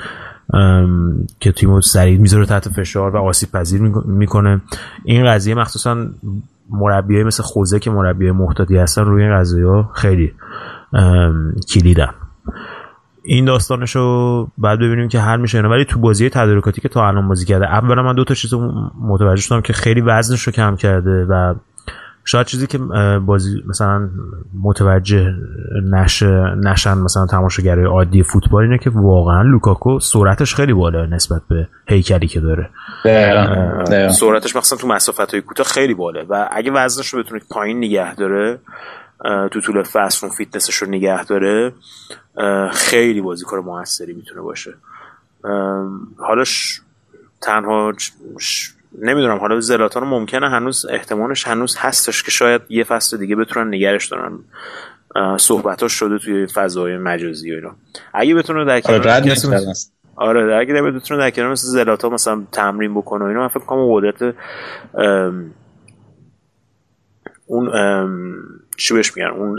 که تیمو سریع می‌ذاره تحت فشار و آسیب پذیر می‌کنه. این قضیه مخصوصا مربیای مثل خوزه که مربی محتاطی هستن روی این قضیه ها خیلی کلیدن. این داستانش رو بعد ببینیم که حل میشه ولی تو بازی تدارکاتی که تا الان بازی کرده اولا من دو تا چیز متوجه شدم که خیلی وزنش رو کم کرده و شاید چیزی که بعضیا مثلا متوجه نشه نشن مثلا تماشاگرای عادی فوتبال اینه که واقعا لوکاکو سرعتش خیلی بالا نسبت به هیکلی که داره. سرعتش مثلا تو مسافت های کوتاه خیلی بالا و اگه وزنش رو بتونه پایین نگه داره تو طول فصل اون فیتنسش رو نگه داره خیلی بازیکن موثری می‌تونه باشه. حالا تنها نمی‌دونم حالا زلاتان ممکنه هنوز احتمالش هنوز هستش که شاید یه فصل دیگه بتونن نگرش دارن صحبتاش شده توی فضای مجازی و اینا. اگه بتونه در کنار آره اگه بتونه در کنار مثل زلاتا مثلا تمرین بکنه و اینا من فکر کنم قدرت اون چی بهش میگن؟ اون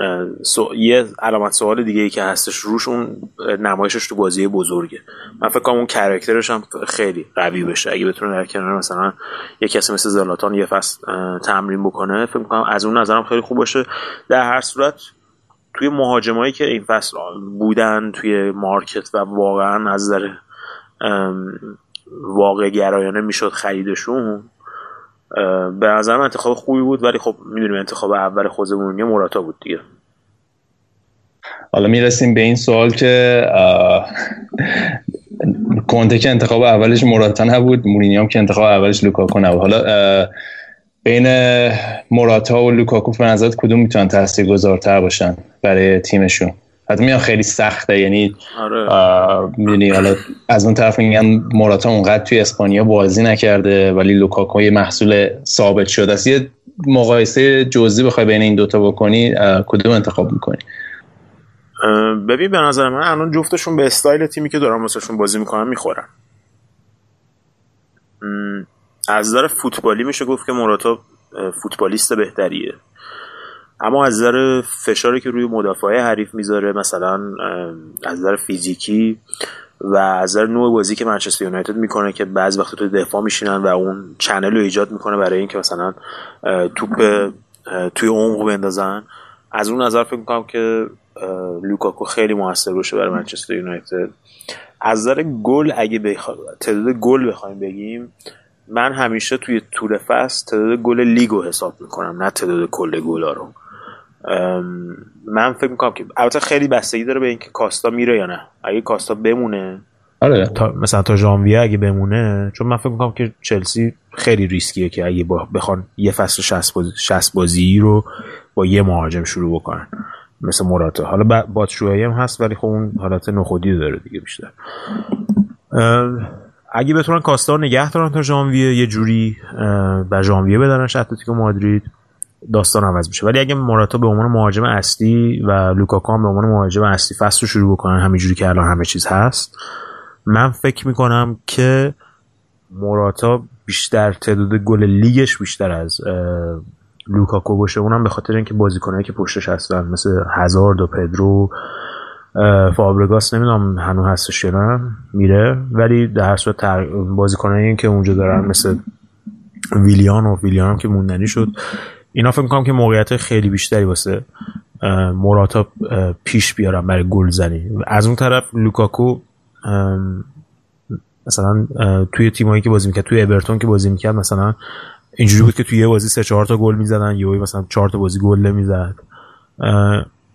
یه علامت سوال دیگه ای که هستش روش اون نمایشش تو بازی بزرگه. من فکر کنم اون کرکترش هم خیلی قوی بشه. اگه بتونه در کنار مثلا یه کسی مثل زلاتان یه فصل تمرین بکنه فکر کنم از اون نظرم خیلی خوب باشه. در هر صورت توی مهاجمایی که این فصل بودن توی مارکت و واقعا از نظر واقع گرایانه می‌شد خریدشون به نظر من انتخاب خوبی بود ولی خب می‌دونیم انتخاب اول خودمون یه مراتا بود دیگه. حالا می‌رسیم به این سوال که کنته که انتخاب اولش موراتا نبود مورینیو هم که انتخاب اولش لوکاکو نبود. حالا بین موراتا و لوکاکو به نظرت کدوم می‌تونن تاثیرگذارتر باشن برای تیمشون؟ حتی میان خیلی سخته یعنی آره. حالا از اون طرف میگن موراتا اونقدر توی اسپانیا بازی نکرده ولی لوکاکو یه محصول ثابت شده است. یه مقایسه جزئی بخوای بین این دوتا بکنی کدوم انتخاب می‌کنی؟ ببین به نظر من الان جفتشون به استایل تیمی که دارن واسهشون بازی می‌کنن می‌خورن. از نظر فوتبالی میشه گفت که موراتا فوتبالیست بهتریه. اما از نظر فشاری که روی مدافع حریف می‌ذاره مثلا از نظر فیزیکی و از نظر نوع بازی که منچستر یونایتد می‌کنه که بعضی وقت تو دفاع میشینن و اون چنل رو ایجاد می‌کنه برای اینکه مثلا توپ توی عمق بندازن. از اون نظر فکر می‌کنم که لوکاکو خیلی موثر باشه برای منچستر یونایتد. از نظر گل اگه بخوا... تعداد گل بخوایم بگیم من همیشه توی طول فصل تعداد گل لیگو حساب می‌کنم نه تعداد کل گلا رو. من فکر می‌کنم که البته خیلی بستگی داره به اینکه کاستا میره یا نه. اگه کاستا بمونه آره تا مثلا تا ژانویه اگه بمونه چون من فکر می‌کنم که چلسی خیلی ریسکیه که اگه بخوان یه فصل 60 بازی, رو با یه مهاجم شروع بکنن. مثل مراتا حالا باتشوهایی هم هست ولی خب اون حالت نخودی داره دیگه بیشتر. اگه بتونن کاستا نگه دارن تا ژانویه یه جوری به ژانویه بدنش اتلتیکو مادرید. داستان عوض میشه. ولی اگه موراتا به عنوان مهاجم اصلی و لوکاکو هم به عنوان مهاجم اصلی فصل رو شروع بکنن همینجوری که الان همه چیز هست من فکر می‌کنم که موراتا بیشتر تعداد گل لیگش بیشتر از لوکاکو باشه. اونم به خاطر اینکه بازیکنایی که پشتش هستن مثل هزارد و پدرو فابرگاس نمی‌دونم هنوز هستش یا میره. ولی در صورت بازیکنایی که اونجا دارن مثل ویلیان و ویلیان هم که موندنی شد اینا فکر می‌کنم که موقعیت خیلی بیشتری واسه موراتا پیش بیارن برای گل زنی. از اون طرف لوکاکو مثلا توی تیمایی که بازی می‌کرد توی اورتون که بازی می‌کرد مثلا اینجوری بود که توی یه بازی سه چهار تا گل می‌زدن یهو مثلا چهار تا بازی گل نمی‌زد.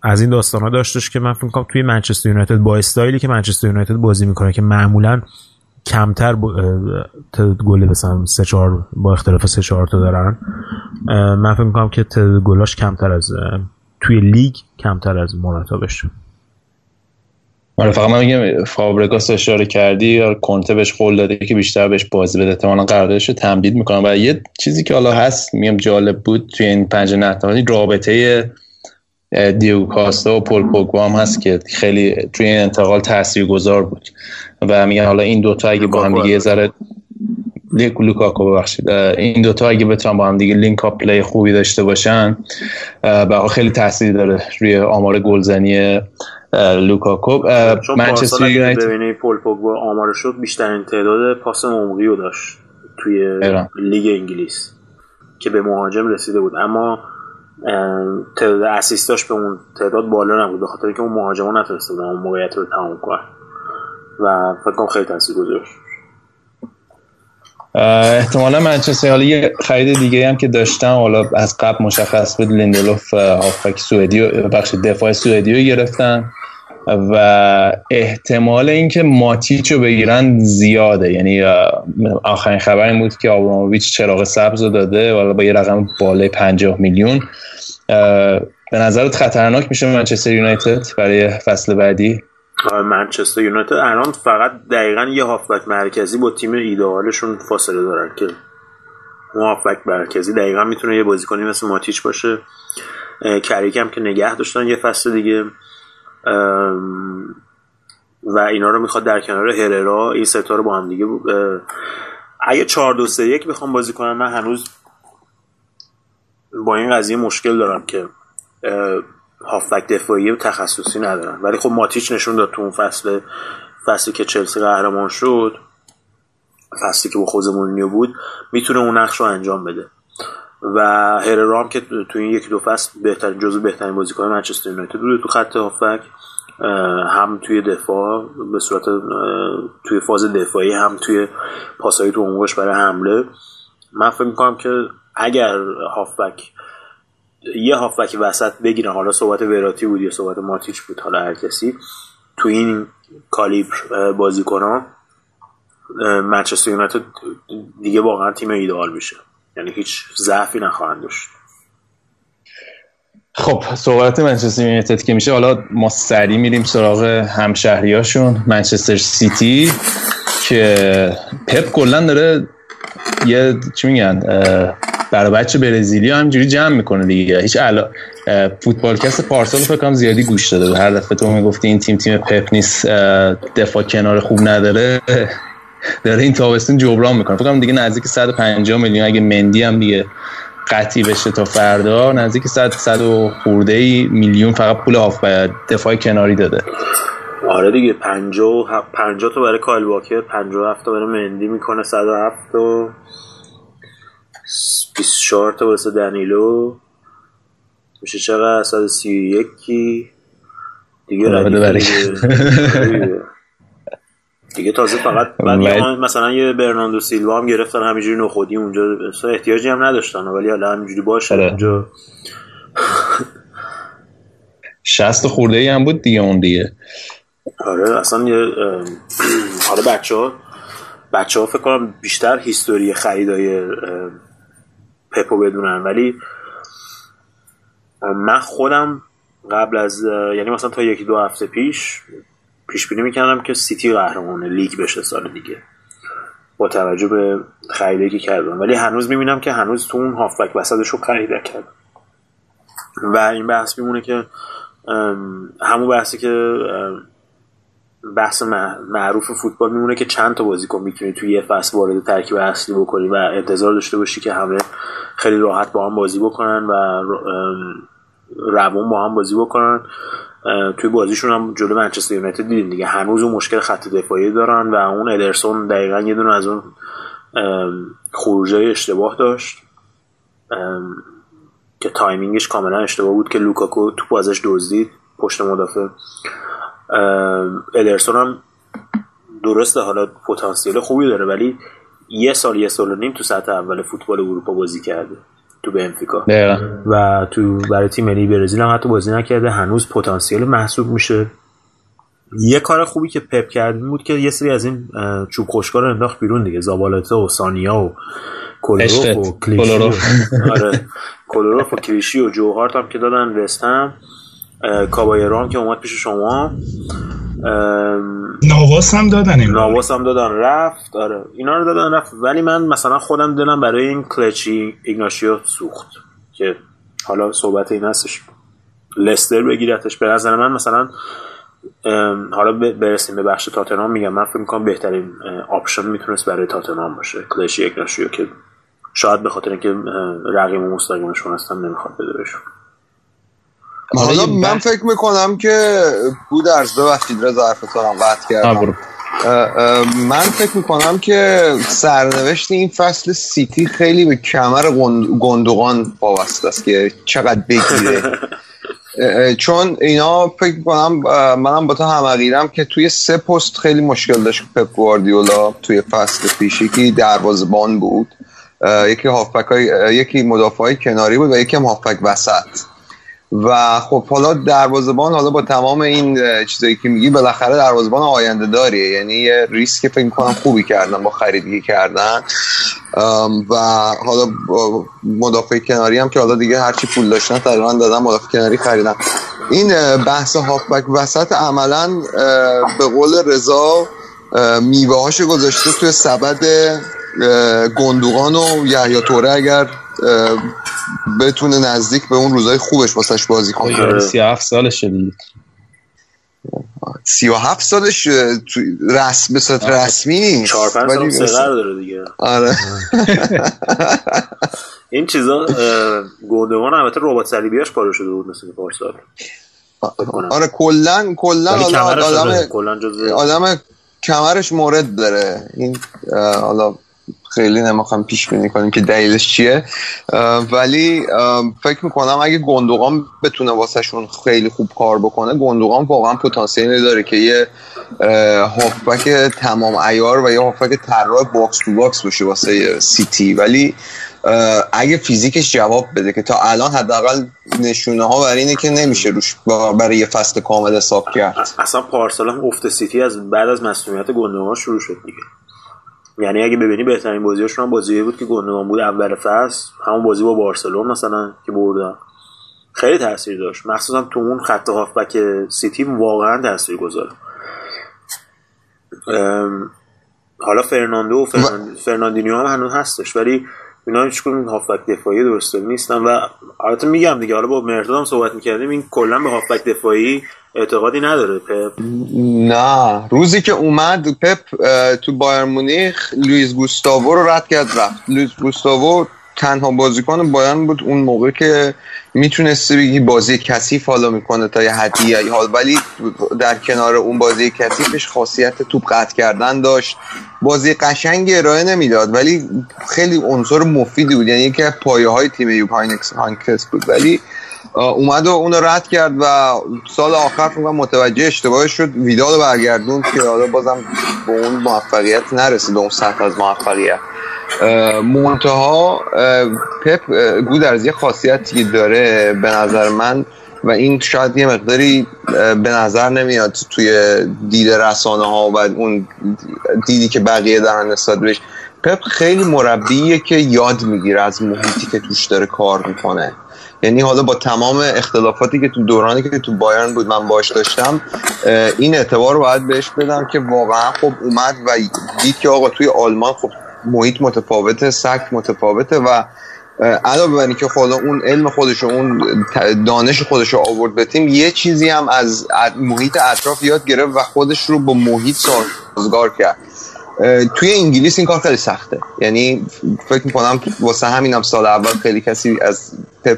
از این داستان ها داشتش که من فکر کنم توی منچستر یونایتد با استایلی که منچستر یونایتد بازی می‌کنه که معمولا کمتر تعداد گل مثلا سه چهار با اختلاف سه چهار تا دارن. من فکر می‌کنم که تعداد گلاش کمتر از توی لیگ کمتر از موراتا بشه آره فقط من میگم فابرگاس اشاره کردی یا کنته بهش قول داده که بیشتر بهش بازی بده. احتمالاً قراردادش تمدید می‌کنم و یه چیزی که حالا هست میگم جالب بود توی این پنج نتمانی رابطه دیو کاستا و پول پوگبا هم هست که خیلی توی این انتقال تاثیرگذار بود. و میگن حالا این دوتا اگه با هم دیگه یه ذره لوکاکو ببخشید. این دوتا اگه بتونن با هم دیگه لینک اپ پلی خوبی داشته باشن به خیلی تاثیر داره روی آمار گلزنی لوکاکو. منچستر یونایتد ببینید پول پوگبا آمار شد بیشترین تعداد پاس عمقی رو داشت توی ایران. لیگ انگلیس که به مهاجم رسیده بود. اما تعداد assist اش به اون تعداد بالا نبود به خاطر اینکه اون مهاجما نتونسته بودن اون موقعیت رو تمام کنن و فکر کنم خیلی تاثیر گذاشت. احتمالا منچستر حالا یه خرید دیگه هم که داشتم حالا از قبل مشخص بود لیندلوف هافبک سوئدی بخش دفاع سوئدی رو گرفتن. و احتمال اینکه ماتیچ رو بگیرن زیاده. یعنی آخرین خبر این بود که آبراموویچ چراغ سبز رو داده حالا با یه رقم بالای 50 میلیون. به نظرت خطرناک میشه منچستر یونایتد برای فصل بعدی؟ منچستر یونایتد. الان فقط دقیقا یه هافبک مرکزی با تیم ایدئالشون فاصله دارن که اون هافبک مرکزی دقیقا می‌تونه یه بازیکنی مثل ماتیچ باشه. کریک هم که نگه داشتن یه فصل دیگه. و اینا رو می‌خواد در کنار هررا این ستا رو با هم دیگه اگه 4 2 3 1 بخوام بازی کنم من هنوز با این قضیه مشکل دارم که هافبک دفاعی تخصصی ندارن ولی خب ماتیچ نشون داد تو اون فصل فصلی که چلسی قهرمان شد فصلی که با خود مورینیو بود می‌تونه اون نقش رو انجام بده. و هررام که تو این یکی دو فصل بهترین جزو بهترین بازیکن منچستر یونایتد بوده تو خط هافبک هم توی دفاع به صورت توی فاز دفاعی هم توی پاسایی تو عمقش برای حمله. من فکر می‌کنم که اگر هافبک یه هافبک وسط بگیرن حالا صحبت وراتی بود یا صحبت ماتیچ بود حالا هر کسی تو این کالیبر بازیکنان منچستر یونایتد دیگه واقعا تیم ایدئال میشه. یعنی هیچ ضعفی نخواهند داشت. خب صحبت منچستر یونایتد که میشه. حالا ما سری میریم سراغ همشهریاشون. منچستر سیتی که پپ کلا داره یه چی میگن برای بچه برزیلی همینجوری جمع می‌کنه دیگه. هیچ علا فوتبالکست پارسال فکر کنم زیادی گوش داده. هر دفعه تو می‌گفتی این تیم تیم پپ نیست دفاع کنار خوب نداره. داره این تابستون جبران می‌کنه. فکر دیگه نزدیک 150 میلیون. اگه مندی هم دیگه قطعی بشه تا فردا نزدیک 100 100 و خورده ای میلیون فقط پول آف دفاع کناری داده. آره دیگه 50 50 تا برای کایل واکر 57 تا برای مندی می‌کنه 107 و 24 تا. واسه دنیلو. میشه چقدر؟ 131 دیگه آره دیگه تازه فقط بعد مثلا یه برناندو سیلوا هم گرفتن همینجوری نخودی اونجا احتیاجی هم نداشتن ولی حالا همینجوری باشه آره. اونجا 60 خورده ای هم بود دیگه اون دیگه آره اصلا یه <clears throat> حالا بچه ها بچه ها فکر کنم بیشتر هیستوری خریدای پپو بدونن ولی من خودم قبل از یعنی مثلا تا یکی دو هفته پیش پیش بینی می‌کردم که سیتی قهرمان لیگ بشه سال دیگه. با توجه به خریده که کردم. ولی هنوز می‌بینم که هنوز تو اون هافبک وسطش رو خریده کرد و این بحث میمونه که همون بحثی که بحث معروف فوتبال میمونه که چند تا بازیکن می‌تونی توی یه فصل وارد ترکیب اصلی بکنی و انتظار داشته باشی که همه خیلی راحت با هم بازی بکنن و روون با هم بازی بکنن. توی بازیشون هم جلو منچستر یونایتد دیدیم دیگه. هنوز اون مشکل خط دفاعی دارن و اون ادرسون دقیقا یه دونه از اون خروجای اشتباه داشت. که timing ش کاملا اشتباه بود که لوکاکو تو بازش دزدید پشت مدافع. ادرسون هم درسته حالا پتانسیل خوبی داره ولی یه سال یه سال و نیم تو سطح اول فوتبال اروپا بازی کرده. تو بنفیکا. و تو برای تیم ملی برزیل هم حتی بازی نکرده. هنوز پتانسیل محسوب میشه. یه کار خوبی که پپ کرد بود که یه سری از این چوب خوشکار رو انداخت بیرون دیگه. زابالته و سانیا و کلوروف و کلیشی <laughs> آره. کلوروف و کلیشی و جوهارت هم که دادن وستم کابایران که اومد پیش شما. ناواس هم دادن این ناواس هم دادن. رفت آره. اینا رو دادن رفت. ولی من مثلا خودم دلم برای این کلچی ایهیاناچو سوخت که حالا صحبت این هستش. لستر بگیرتش. به نظر من مثلا حالا برسیم به بخش تاتنام میگم من فکر می‌کنم بهترین option می‌تونست برای تاتنام باشه. کلچی ایهیاناچو که شاید به خاطر اینکه رقیب مستقیمشون هستن نمی‌خواد بده بهشون. حالا من فکر می‌کنم که بودرز ببخشید رضا حرفتانم قطع کردم. من فکر می‌کنم که سرنوشت این فصل سیتی خیلی به کمر گندوغان وابسته است که چقدر بگیره. <laughs> چون اینا فکر کنم منم با تو هم که توی سه پست خیلی مشکل داشت پپ گواردیولا توی فصل پیشی که دروازبان بود یکی هافبک های یکی مدافع های کناری بود و یکی هم هافبک وسط. و خب حالا دروازبان حالا با تمام این چیزایی که میگی بالاخره دروازبان آینده داریه. یعنی یه ریسک فکر کنم خوبی کردن با خریدی کردن. و حالا مدافع کناری هم که حالا دیگه هرچی پول داشتن تقریبا دادن مدافع کناری خریدن. این بحث هافبک وسط عملا به قول رضا میوه گذاشته توی سبد گندوغان و یحیی توره اگر بتونه نزدیک به اون روزای خوبش واسش بازی کنه. 37 سالش دیگه. 37 سالش رسم به صورت رسمی نیست. 4 5 سال سقر داره دیگه. آره. <laughs> این چیزا گندوان البته ربات صلیبیاش پاره شده بود مثل پارسال. آره کلا کلا آدم آدم کمرش مورد داره. این حالا خیلی نمی‌خوام پیش بینی کنیم که دلیلش چیه. ولی فکر می‌کنم اگه گوندوغان بتونه واسهشون خیلی خوب کار بکنه گوندوغان واقعا پتانسیلی داره که یه هافبک تمام عیار و یه هافبک طراح box to box باشه واسه سیتی ولی اگه فیزیکش جواب بده که تا الان حداقل نشونه ها برای اینه که نمیشه روش برای یه فصل کامل حساب کرد. اصلا پارسال هم افت سیتی از بعد از مصدومیت گوندوغان شروع شد دیگه. یعنی اگه ببینی بهترین بازیاشون هم بازی بود که گوندوغان بود. اول فصل همون بازی با بارسلون مثلا که بردن. خیلی تاثیر داشت. مخصوصا تو اون خط هافبک سیتی واقعا تاثیر گذاره حالا فرناندو و فرناندینیو هم هنوز هستش. ولی اینا هیچ کدوم هافبک دفاعی درسته نیستن و البته میگم دیگه حالا با مهرداد هم صحبت می‌کردیم این کلا به هافبک دفاعی اعتقادی نداره. پپ نه. روزی که اومد پپ تو بایرن مونیخ لوئیس گوستاوو رو رد کرد رفت. لوئیس گوستاوو تنها بازیکن بایرن بود اون موقع که می‌تونستی بگی بازی کثیف حالا می‌کنه تا یه حدی حال. ولی در کنار اون بازی کثیفش خاصیت توپ قطع کردن داشت. بازی قشنگ ارائه نمی‌داد ولی خیلی عنصر مفیدی بود. یعنی از پایه های تیم یوب هاینکس بود. ولی اومد و اون رد کرد و سال آخر فکر متوجه اشتباهش شد. ویدال برگردون که حالا بازم به اون موفقیت نرسید اون سطح از موفقیت. منتها پپ گودرز یه خاصیتی داره به نظر من و این شاید یه مقداری به نظر نمیاد توی دید رسانه ها و اون دیدی که بقیه دارن نسبت بهش. پپ خیلی مربیه که یاد می‌گیره از محیطی که توش داره کار می‌کنه. یعنی حالا با تمام اختلافاتی که تو دورانی که تو بایرن بود من باش داشتم این اعتبار رو باید بهش بدم که واقعا خب اومد و دید که آقا توی آلمان خب محیط متفاوته سخت متفاوته و علاوه بر اینکه خدا اون علم خودش و اون دانش خودش رو آورد به تیم یه چیزی هم از محیط اطراف یاد گرفت و خودش رو با محیط سازگار کرد. توی انگلیس این کار خیلی سخته. یعنی فکر می‌کنم واسه همینم سال اول خیلی کسی از پپ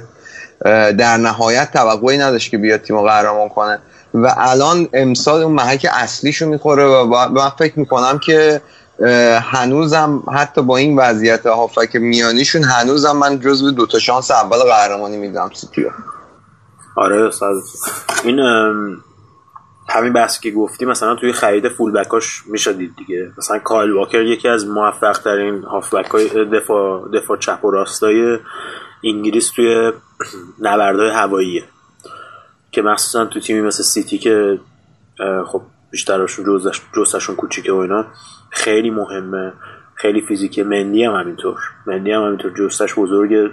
در نهایت توقعی نداشت که بیاد تیم قهرمان کنه. و الان امسال اون محک اصلیشو می‌خوره و من فکر می‌کنم که هنوزم حتی با این وضعیت هافک میانیشون هنوزم من جزو دوتا شانس اول قهرمانی میدم آره استاد این همین بحثی که گفتی مثلا توی خرید فول بکاش میشه دید دیگه. مثلا کایل واکر یکی از موفق ترین هافبک های دفاع, دفاع چپ و راستای انگلیس توی نبردهای هواییه که مخصوصا تو تیمی مثل سیتی که خب بیشترشون جزش کوچیکه و اینا. خیلی مهمه. خیلی فیزیکه مندی هم همینطور. مندی هم همینطور. جستش بزرگ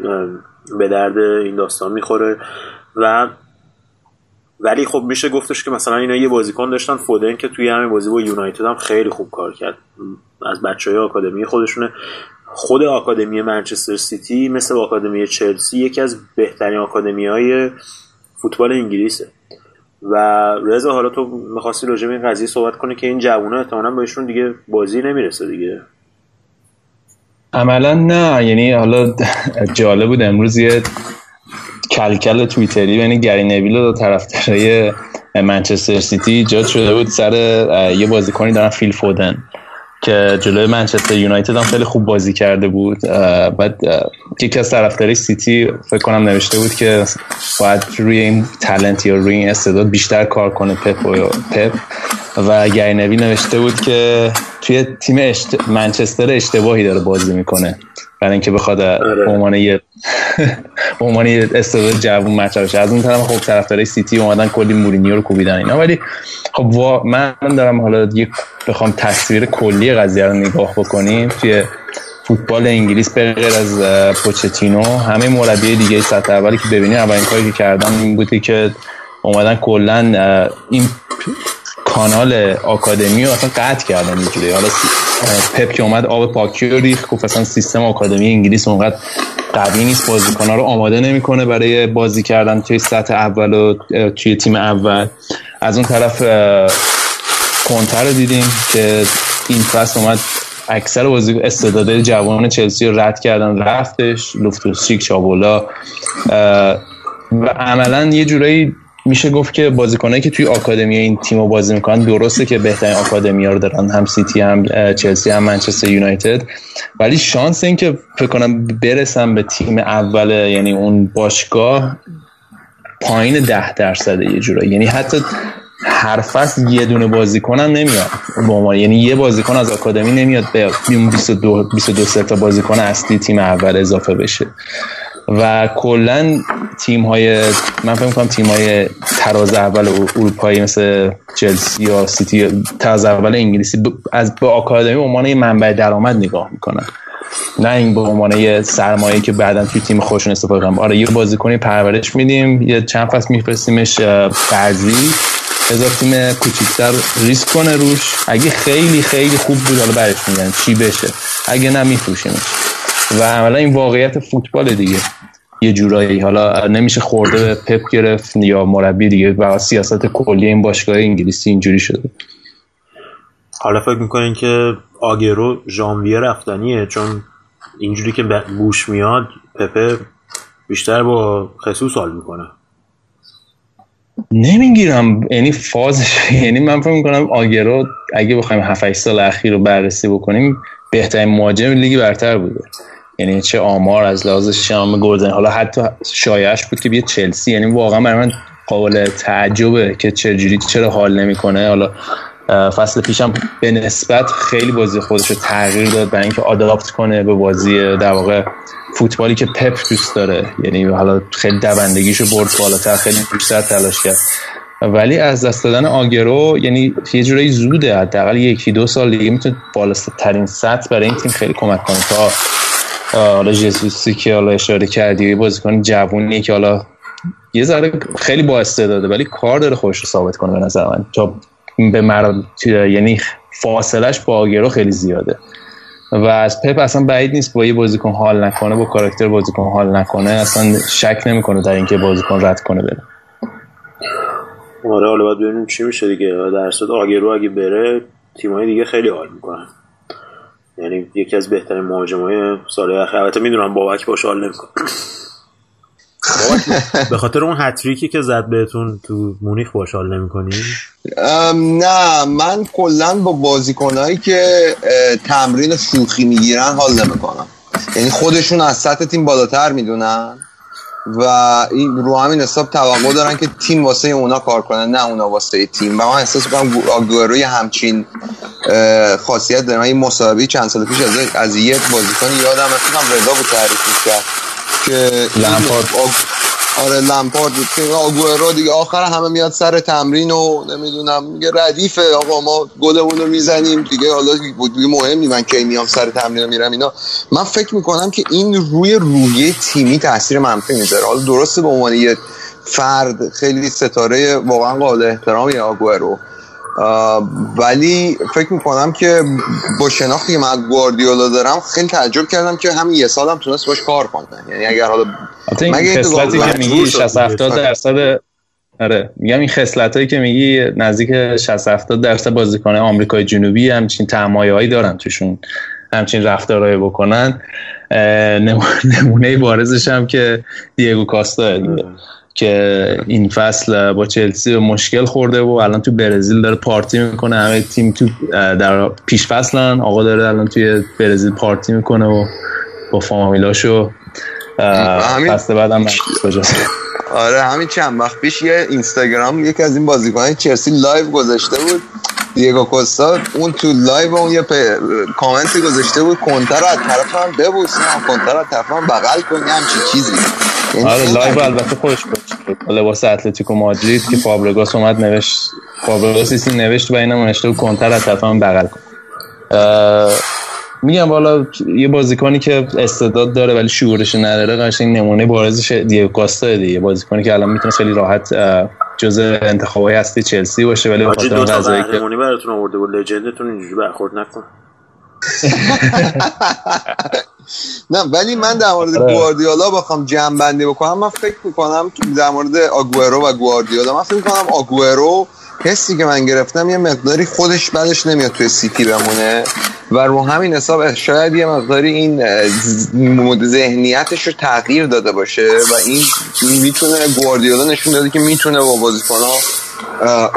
به درد این داستان می‌خوره. و ولی خب میشه گفتش که مثلا اینا یه بازیکن داشتن. فودن که توی همین بازی با یونایتد هم خیلی خوب کار کرد. از بچه های آکادمی خودشونه. خود آکادمی منچستر سیتی مثل آکادمی چلسی یکی از بهترین آکادمی های فوتبال انگلیسه. و رضا حالا تو می‌خواستی راجع به این قضیه صحبت کنی که این جوونا احتمالاً بهشون دیگه بازی نمی‌رسه دیگه. عملا نه یعنی حالا جالب بود امروز یه کلکل تویتری بین گری نویل و طرفدارای منچستر سیتی ایجاد شده بود سر یه بازیکنی دارن فیل فودن. که جلوی منچستر یونایتد هم خیلی خوب بازی کرده بود. بعد یکی از طرفدارای سیتی فکر کنم نوشته بود که باید روی این talent یا روی این استعداد بیشتر کار کنه پپ و پپ. و گرینوی نوشته بود که توی تیم اشت... منچستر اشتباهی داره بازی می‌کنه. برای اینکه بخواد آره. عنوان یه <laughs> عنوان یه استعداد جوون مطرح بشه. از اون طرف خب طرفدارای سیتی اومدن کلی مورینیو رو کوبیدن اینا. ولی خب وا... من دارم حالا یه بخوام تصویر کلی قضیه رو نگاه بکنیم. توی فوتبال انگلیس به غیر از پوچتینو همه مربی دیگه سطح اولی که ببینی اولین کاری که کردن این بودی که اومدن کلا این کانال آکادمی رو اصلا قطع کردن اینجوری. حالا پپ که اومد آب پاکی رو ریخت گفت اصلا سیستم آکادمی انگلیس اونقدر قوی نیست بازیکن‌ها رو آماده نمی‌کنه برای بازی کردن توی سطح اول و توی تیم اول. از اون طرف کنتر رو دیدیم که این فصل اومد اکثر بازی استعدادهای جوان چلسی رو رد کردن رفتش لوفتوسچیک چابولا و عملا یه جورایی میشه گفت که بازیکنایی که توی آکادمی این تیم رو بازی می‌کنن درسته که بهترین آکادمی رو دارن هم سیتی هم چلسی هم منچستر یونایتد. ولی شانس این که فکر کنم برسن به تیم اول یعنی اون باشگاه پایین ده درصده یه جورایی. یعنی حتی هر فصل یه دونه بازیکن هم نمیاد عنوان یعنی یه بازیکن از آکادمی نمیاد به اون 22 22 سه تا بازیکن اصلی تیم اول اضافه بشه. و کلا تیم های من فکر می‌کنم تیم های تراز اول اروپایی مثل چلسی یا سیتی تراز اول انگلیسی از به آکادمی به عنوان یه منبع درآمد نگاه می‌کنن. نه این به عنوان یه سرمایه که بعدا توی تیم خودشون استفاده کنن. آره یه بازیکنی پرورش میدیم یه چند فصل میفرستیمش برزیل. بذار تیم کوچیکتر ریسک کنه روش. اگه خیلی خیلی خوب بود حالا برش میگن چی بشه. اگه نه میفروشیمش. و عملا این واقعیت فوتبال دیگه. یه جورایی. حالا نمیشه خورده به پپ گرفت یا مربی دیگه و سیاست کلی این باشگاه انگلیسی اینجوری شده. حالا فکر می‌کنین که آگرو ژانویه رفتنیه چون اینجوری که به گوش میاد پپه بیشتر با خصوص حال می‌کنه. نمی‌گیرم. یعنی فازش. <laughs> یعنی من فکر می‌کنم آگرو اگه بخوایم 7 سال اخیر رو بررسی بکنیم بهترین مهاجم لیگ برتر بوده. یعنی چه آمار از لحاظ شام گلزنی حالا حتی شایعش بود که بیه چلسی. یعنی واقعا برای من قابل تعجبه که چجوری چرا حال نمی‌کنه. حالا فصل پیشم به نسبت خیلی بازی خودش رو تغییر داد برای اینکه آداپت کنه به بازی در واقع فوتبالی که پپ دوست داره. یعنی حالا خیلی دوندگیشو برد بالاتر خیلی بیشتر تلاش کرد. ولی از دست دادن آگرو یعنی یه جورایی زوده. حداقل یکی دو سال دیگه می‌تونه بالاترین سطح برای این تیم خیلی کمک کنه. تا حالا جزوسی که حالا اشاره کردی بازیکن جوونیه که حالا یه ذره خیلی با استعداده ولی کار داره خودش رو ثابت کنه به نظر من. تا به مرا یعنی فاصلش با آگرو خیلی زیاده. و از پپ اصلا بعید نیست با یه بازیکن حال نکنه با کاراکتر بازیکن حال نکنه اصلا شک نمی‌کنه در اینکه بازیکن رد کنه بره. آره حالا باید ببینیم چی میشه دیگه. در صورت آگرو اگه بره تیمای دیگه خیلی حال می‌کنن. یعنی یکی از بهترین مهاجمای سال اخیر البته می‌دونم بابک باش حال نمی‌کنه. به خاطر اون هتریکی که زد بهتون تو مونیخ باش حال نمی‌کنی؟ نه من کلا با بازیکنهایی که تمرین شوخی می‌گیرن حال نمی‌کنم. یعنی خودشون از سطح تیم بالاتر می‌دونن و این رو همین حساب توقع دارن که تیم واسه اونا کار کنه نه اونا واسه تیم. و من احساس می‌کنم آگوروی همچین خاصیت داره من این مصاحبه چند سال پیش از از یه بازیکن یادم کنم رضا بود تعریف می‌کرد که لمپارد. آگ- آره لمپارد آگوئرو دیگه آخر همه میاد سر تمرین و نمی‌دونم میگه ردیفه آقا ما گلمون رو می‌زنیم. دیگه حالا دیگه مهم من کی میام سر تمرین رو میرم اینا. من فکر می‌کنم که این روی روی تیمی تاثیر منفی می‌ذاره. حالا درسته به عنوان یه فرد خیلی ستاره واقعا قابل احترامی آگوئرو. ولی فکر می‌کنم که با شناختی که من گواردیولا دارم خیلی تعجب کردم که همین یه سالم تونست باش کار کنه. یعنی اگر حالا مگه خصلتی که میگی 60 70 درصد آره میگم این خصلت هایی که میگی نزدیک 60 70 درصد بازیکن آمریکای جنوبی همچین تمایه‌ای دارن توشون همچین رفتارهایی بکنن. <laughs> نمونه بارزش هم که دیگو کاستا دیگه. که این فصل با چلسی مشکل خورده و الان تو برزیل داره پارتی می‌کنه. همه تیم تو در پیش فصلن. آقا داره الان توی برزیل پارتی می‌کنه و با فامیلاشو فصل بعدم آره همین چند وقت پیش یه اینستاگرام یکی از این بازیکنان چلسی لایو گذاشته بود دیگو کوستا. اون تو لایو اون یه کامنتی گذاشته بود کنتر رو از طرف هم ببوس کنتر رو از طرف هم بغل کنی همچی چیزی. آره لایو البته خوش بود لباس اتلتیکو مادرید که فابرگاس اومد نوشت فابرگاس نوشت و اینم نوشته کنتر از طرف هم بغل کن. میگم والا یه بازیکنی که استعداد داره ولی شعورش نداره قشنگ نمونه بارزش دیگو کاستا دیگه. بازیکنی که الان می‌تونه خیلی راحت جزء انتخابای هستی چلسی باشه ولی بخاطر دو تا قهرمانی براتون آورده بود. لژندتون اینجوری برخورد نکن. <laughs> نه ولی من در مورد آره. گواردیولا بخوام جمع بندی بکنم. من فکر می‌کنم در مورد آگوئرو و گواردیولا من فکر می‌کنم آگوئرو حسی که من گرفتم یه مقداری خودش بعدش نمیاد توی سیتی بمونه و رو همین حساب شاید یه مقداری این ذهنیتش رو تغییر داده باشه و این می‌تونه گواردیولا نشون داده که می‌تونه با بازیکن‌ها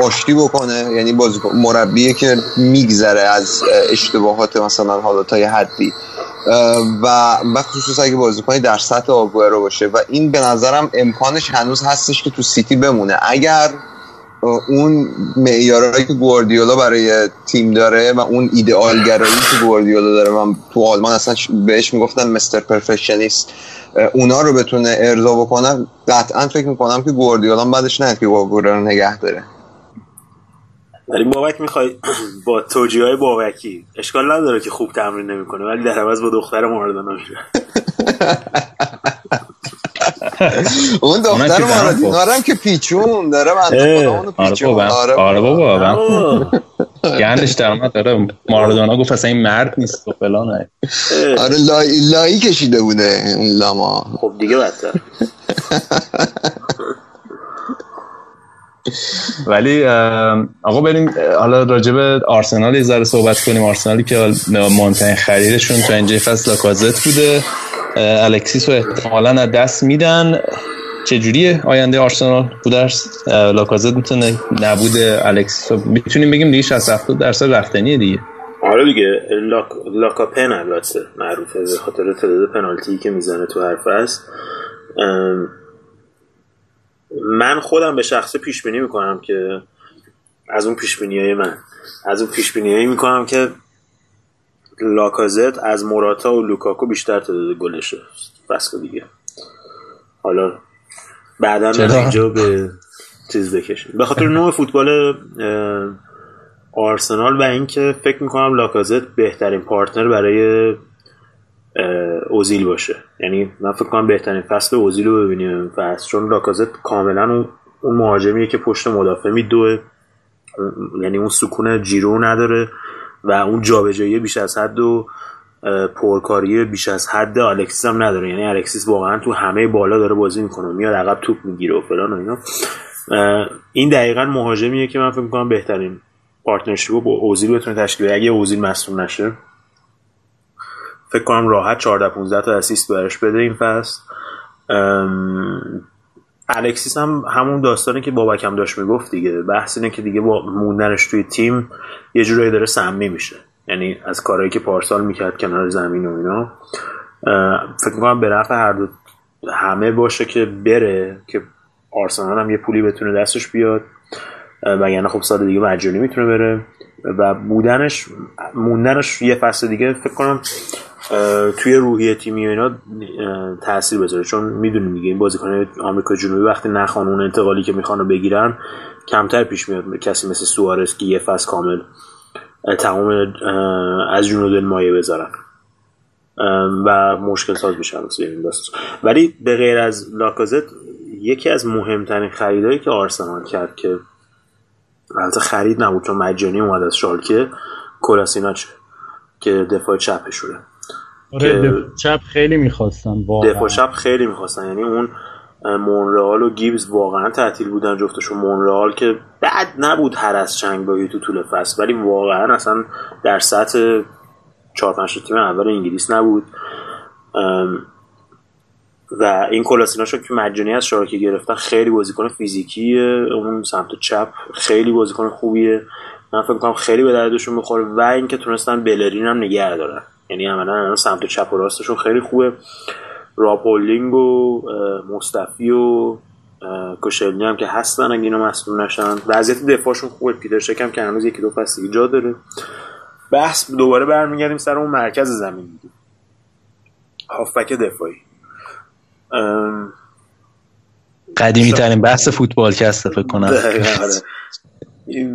آشتی بکنه. یعنی بازیکن مربیه که میگذره از اشتباهات مثلا حالا تا یه حدی. و و خصوصا اگه بازیکنی در سطح آگوئرو باشه. و این به نظرم امکانش هنوز هستش که تو سیتی بمونه. اگر اون معیارهایی که گواردیولا برای تیم داره و اون ایدئال گرایی که گواردیولا داره من تو آلمان اصلا بهش می‌گفتن مستر پرفکشنیست اونا رو بتونه ارضا بکنن قطعا فکر می‌کنم که گواردیولا بعدش نه که گواردیولا رو نگه داره. ولی بابک می‌خوای با توجیه های بابکی. اشکال نداره که خوب تمرین نمی‌کنه ولی در عوض با دختر مارادونا <laughs> اون دختر مارادونا هم که پیچون داره من پیچون. آره بابا. گندش در اومد داره مارادونا گفت اصلا این مرد نیست و فلان. آره لایی, لایی کشیده بوده اون لاما. خب دیگه بدتر. <laughs> ولی آقا بریم حالا راجع به آرسنال یه ذره صحبت کنیم. آرسنالی که مهمترین خریدشون تو اینجای فصل لاکازت بوده. الکسیس رو احتمالا از دست میدن. چجوریه آینده آرسنال؟ بودرس لاکازت می‌تونه نبود الکسیس می‌تونیم بگیم دیگه 60 70 درصد رفتنیه دیگه. آره دیگه لاک... لاکاپن البته معروفه به خاطر تعداد پنالتی که می‌زنه تو هر فصل من خودم به شخص پیش بینی می‌کنم که از اون پیش های من. از اون پیش هایی می‌کنم که لاکازت از موراتا و لوکاکو بیشتر تعداد گلشه فصل دیگه. حالا بعدا اینجا به چیز بکشیم. به خاطر نوع فوتبال آرسنال و اینکه فکر می‌کنم لاکازت بهترین پارتنر برای اوزیل باشه. یعنی من فکر کنم بهترین فصل اوزیل رو ببینیم. فصل چون لاکازت کاملا اون مهاجمیه که پشت مدافع میدوه یعنی اون سکون ژیرو نداره. و اون جابجایی بیش از حد و پرکاری بیش از حد الکسیس هم نداره. یعنی الکسیس واقعا تو همه بالا داره بازی می‌کنه. میاد عقب توپ می‌گیره و فلان و اینا. این دقیقا مهاجمیه که من فکر می‌کنم بهترین partnership با اوزیل بتونه تشکیل بده. اگه اوزیل مصدوم نشه. فکر کنم راحت 14 15 تا assist براش بده این فصل. الکسیس هم همون داستانی که بابک هم داشت می‌گفت دیگه. بحث اینه که دیگه با موندنش توی تیم یه جورایی داره سمی میشه. یعنی از کارهایی که پارسال می‌کرد کنار زمین و اینا. فکر می‌کنم به نفع هر دو همه باشه که بره که آرسنال هم یه پولی بتونه دستش بیاد. وگرنه خب سال دیگه مجانی می‌تونه بره. و بودنش موندنش یه فصل دیگه فکر کنم توی روحیه تیمی و اینا تاثیر بذاره. چون می‌دونیم دیگه این بازیکن آمریکا جنوبی وقتی نخوان اون انتقالی که می‌خوان بگیرن کمتر پیش میاد. کسی مثل سوارس که یه فصل کامل تمام از دل مایه بذارن. و مشکل ساز میشن ولی به غیر از لاکازت یکی از مهمترین خریدهایی که آرسنال کرد که البته خرید نبود چون مجانی اومد از شالکه کلاسیناچ که دفاع چپشونه آره چپ خیلی می‌خواستن دفاع چپ خیلی می‌خواستن. یعنی اون مونرال و گیبز واقعا تعطیل بودن جفتشون. مونرال که بد نبود هر از چنگ بایی تو طول فصل ولی واقعا اصلا در سطح چهار پنج تیم اول انگلیس نبود. و این کلاسیناشو که مجانی از شارکه گرفتن خیلی بازیکن فیزیکیه. اون سمت چپ خیلی بازیکن خوبیه. من فکر کنم خیلی به دردشون می‌خوره و اینکه تونستن بلرین هم نگه دارن. یعنی عملا سمت چپ و راستشون خیلی خوبه. راپولینگ و مصطفی و کوشلنی هم که هستن اگه اینا مصدوم نشن. وضعیت دفاعشون خوبه. پیتر شکم که هنوز یکی دو فصل جا داره. بحث دوباره برمیگردیم سر اون مرکز زمین دیگه. هافبک دفاعی. قدیمی ترین بحث فوتبال که فکر کنم. آره.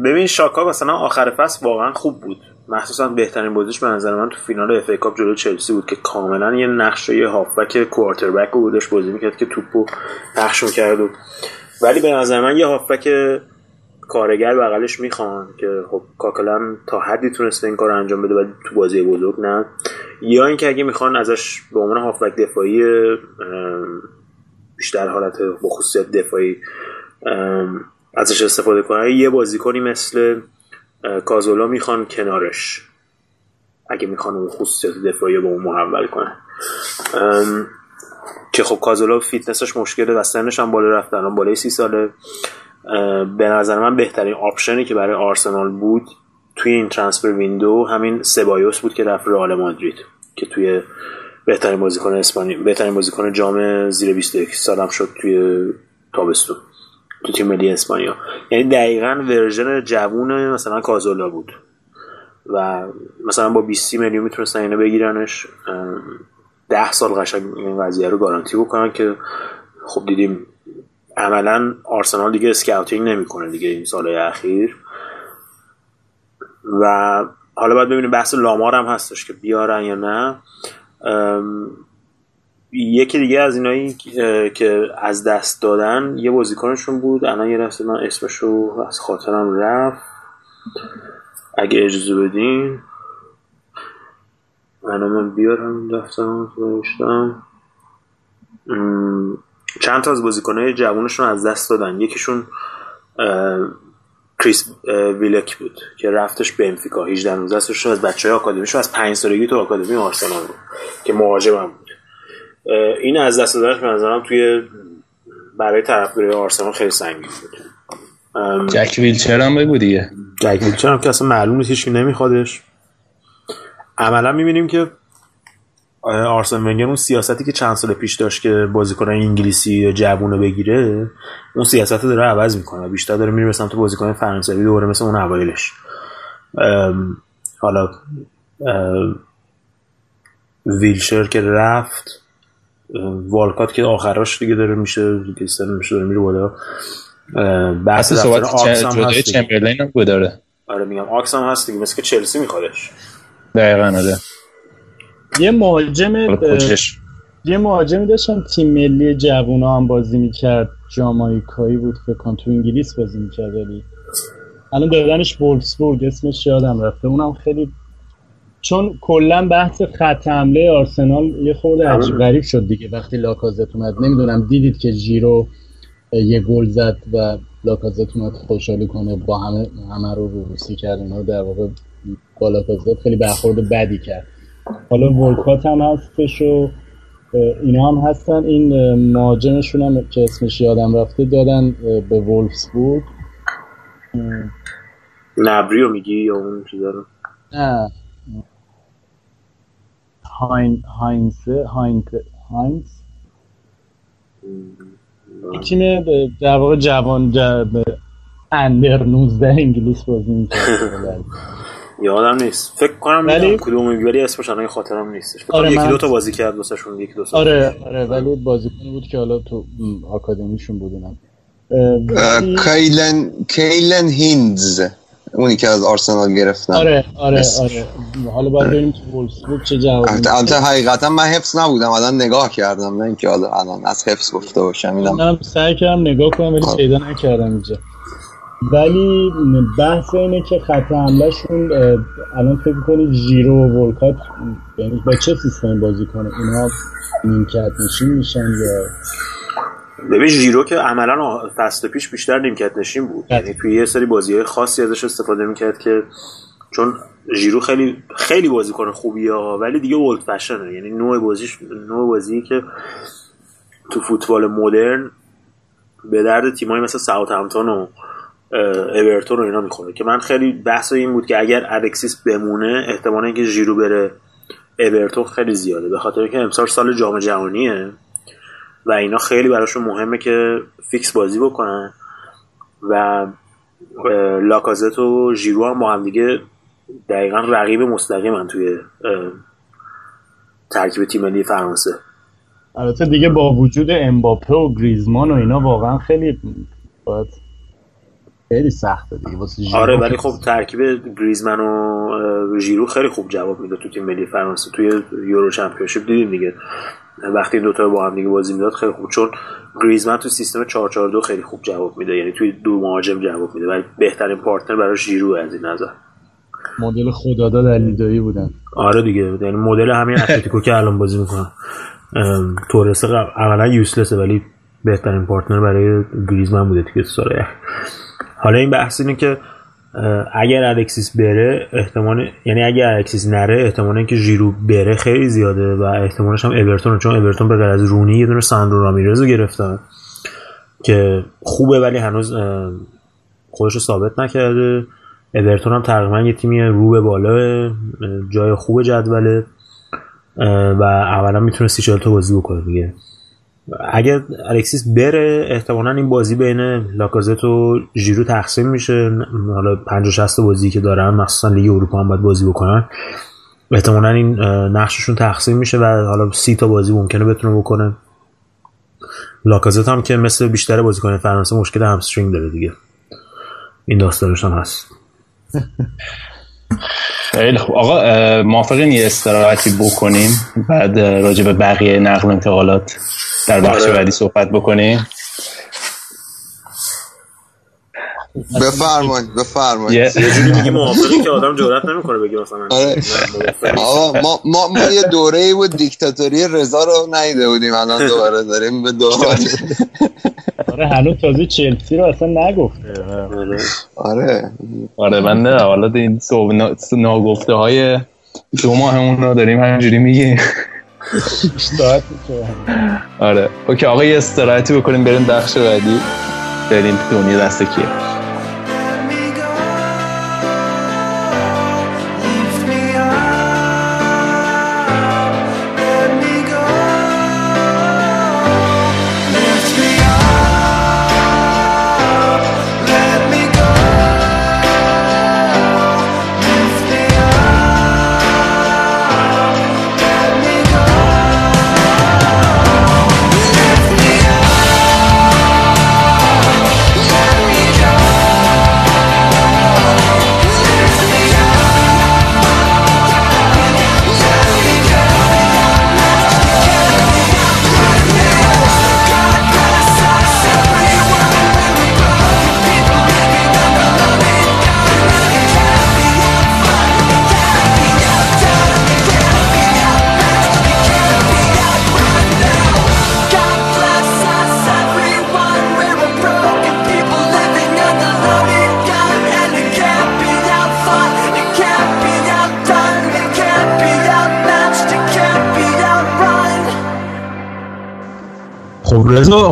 ببین شاکا مثلا آخر فصل واقعا خوب بود. مخصوصا بهترین بازیش به نظر من تو فینال اف ای کاپ جلو چلسی بود که کاملا یه نقشه یه هافبک کوارتربک رو بودش بازی می‌کرد که توپو پخش می‌کرد. و ولی به نظر من یه هافبک کارگر بغلش می‌خوان که خب کاکلن تا حدی تونسته این کار انجام بده ولی تو بازی بزرگ نه. یا اینکه اگه می‌خوان ازش به عنوان هافبک دفاعی بیشتر حالت با خصوصیت دفاعی ازش استفاده کنن. یه بازیکنی مثل کازورلا می‌خوان کنارش. اگه می‌خوان اون خصوصیت دفاعی به اون محول کنن. که خب کازولا فیتنسش مشکله و سنش هم بالا رفت الان بالای سی ساله. به نظر من بهترین option ی که برای آرسنال بود توی این transfer window همین سبایوس بود که رفت رئال مادرید که توی بهترین بازیکن اسپانی بهترین بازیکن جام زیر 21 سالم شد توی تابستون. تو تیم ملی اسپانیا. یعنی دقیقا version جوون مثلا کازورلا بود. و مثلا با 20 میلیون می‌تونستن اینو بگیرنش. ده سال قشنگ این قضیه رو گارانتی بکنن که خب دیدیم عملا آرسنال دیگه scouting نمی‌کنه دیگه این سال اخیر. و حالا باید ببینیم بحث لامار هم هستش که بیارن یا نه. یکی دیگه از اینایی که از دست دادن یه بازیکنشون بود. الان یه رفت من اسمشو از خاطرم رفت. اگه اجازه بدین. من من بیارم دفترم نوشتم. چند تا از بازیکنهای جوانشون از دست دادن. یکیشون کریس ویلک بود که رفتش به انفیکا 18 19 سالش از بچه های آکادمیشون از 5 سالگی تو آکادمی آرسنال بود که مهاجم بود. این از دست دادنش به نظرم توی برای طرفدارای آرسنال خیلی سنگین بود. جک ویلچر هم بگو دیگه. جک ویلچر هم که اصلا معلوم نیست هیچ نمیخوادش. عملا می‌بینیم که آرسن ونگر اون سیاستی که چند سال پیش داشت که بازیکن انگلیسی جوونو بگیره اون سیاست رو داره عوض می‌کنه. بیشتر داره میره سمت بازیکن فرانسوی دوره مثل اون اوایلش. حالا ویلشر که رفت والکات که آخراش دیگه داره میشه دیگه سن میشه داره میره بالا. بحث صحبت جدای چمبرلین هم داره آره. میگم آکس هم هست دیگه مثل که چلسی میخوادش. دقیقا آره. یه مهاجم یه مهاجمی داشتن تیم ملی جوونا هم بازی می‌کرد جامایکایی بود فکر کنم تو انگلیس بازی می‌کرد ولی الان دادنش وولفسبورگ اسمش یادم رفته. اونم خیلی چون کلا بحث خط حمله آرسنال یه خورده عجیب غریب شد دیگه. وقتی لاکازت اومد نمی‌دونم دیدید که جیرو یه گل زد و لاکازت اومد خوشحالی کنه با همه همه رو روسی کرد اینا در واقع با لاکازت خیلی برخورد بدی کرد. حالا ولکات هم هستش و اینا هم هستن. این مهاجمشون هم که اسمش یادم رفته دادن به وولفسبورگ. نبریو میگی یا اون چیزا رو؟ نه. هاین هاینز هاینز هاینز تیم در واقع جوان اندر 19 انگلیس بازی می‌کنه. <laughs> یادم نیست. فکر کنم ولی- کدوم ولی اسمش الان خاطرم نیستش. فکر آره، کنم یکی دو تا بازی کرد واسهشون یکی دو سال آره آره ولی بازیکنی بود که حالا تو آکادمیشون بودونم ولی- کایلن کیلن هیندز اونی که از آرسنال گرفتن. آره آره بس. آره. حالا باید ببینیم تو وولفسبورگ چه جوابی البته حقیقتا من حفظ نبودم الان نگاه کردم نه اینکه حالا الان از حفظ گفته باشم اینم منم سعی کردم نگاه کنم ولی آه. پیدا نکردم اینجا. ولی بحث اینه که خط حملهشون الان فکر کنید ژیرو و ولکات یعنی با چه سیستمی بازی کنه؟ اینا نیمکت نشین میشن یا ببین ژیرو که عملا فصل پیش بیشتر نیمکت نشین بود. بله. یعنی توی یه سری بازی های خاصی ازش استفاده می‌کرد که چون ژیرو خیلی خیلی بازیکن خوبیه ها ولی دیگه اولد فشنه یعنی نوع بازیش نوع بازی که تو فوتبال مدرن به درد تیمایی مثل ساوثهمپتون و اورتون و اینا می‌خوره. که من خیلی بحث این بود که اگر الکسیس بمونه احتمال اینکه ژیرو بره اورتون خیلی زیاده. به خاطر اینکه امسال سال جام جهانیه. و اینا خیلی براشون مهمه که فیکس بازی بکنن. و لاکازت و ژیرو هم با هم دیگه دقیقا رقیب مستقیمن توی ترکیب تیم ملی فرانسه. البته دیگه با وجود امباپه و گریزمان و اینا واقعا خیلی باید خیلی سخته دیگه. واسه آره ولی خب ترکیب گریزمن و ژیرو خیلی خوب جواب می‌داد تو تیم ملی فرانسه توی یورو چمپیونشیپ. دیدیم دیگه. وقتی دوتا با هم دیگه بازی می‌داد خیلی خوب. چون گریزمن تو سیستم 442 خیلی خوب جواب میده. یعنی توی دو مهاجم جواب میده. ولی بهترین پارتنر برای ژیرو از این نظر. مدل خداداد علی دایی بودن. آره دیگه. یعنی مدل همین اتلتیکو که الان بازی می‌کنن. تورس اولا useless ه ولی بهترین partner برای گریزمن بوده توی سال حالا این بحث اینه که اگر الکسیس بره احتمال یعنی اگر الکسیس نره احتمال اینکه ژیرو بره خیلی زیاده و احتمالش هم اورتون چون اورتون به غیر از رونی یه دونه ساندرو رامیرز رو گرفتن که خوبه ولی هنوز خودش رو ثابت نکرده. اورتون هم تقریبا یه تیمی رو به بالا جای خوب جدوله و اولا می‌تونه سی چهل تا بازی بکنه دیگه. اگر الکسیس بره احتمالا این بازی بین لاکازت و ژیرو تقسیم میشه. حالا 50 60 بازی که دارن مخصوصا لیگ اروپا هم باید بازی بکنن. احتمالا این نقششون تقسیم میشه و حالا سی تا بازی ممکنه بتونه بکنه. لاکازت هم که مثل بیشتر بازیکن فرانسه مشکل همسترینگ داره دیگه. این داستانش هست. خیلی خوب. آقا موافقین یه استراحتی بکنیم؟ بعد راجع به بقیه نقل انتقالات. در بخش آره. بعدی صحبت بکنیم. بفرمایید بفرمایید. یه یه جوری میگی <laughs> موافقی که آدم جرئت نمی‌کنه بگه مثلا. آره. آقا ما, ما, ما یه دوره ای بود دیکتاتوری رضا رو ندیده بودیم الان دوباره داریم به دوباره <laughs> آره هنوز تازه چلسی رو اصلا نگفته. آره. آره من نه حالا این ناگفته های دو ماهمون رو داریم همینجوری میگیم. آره. اوکی آقا یه استراحتی بکنیم بریم بخش بعدی. بریم دنیا دست کیه؟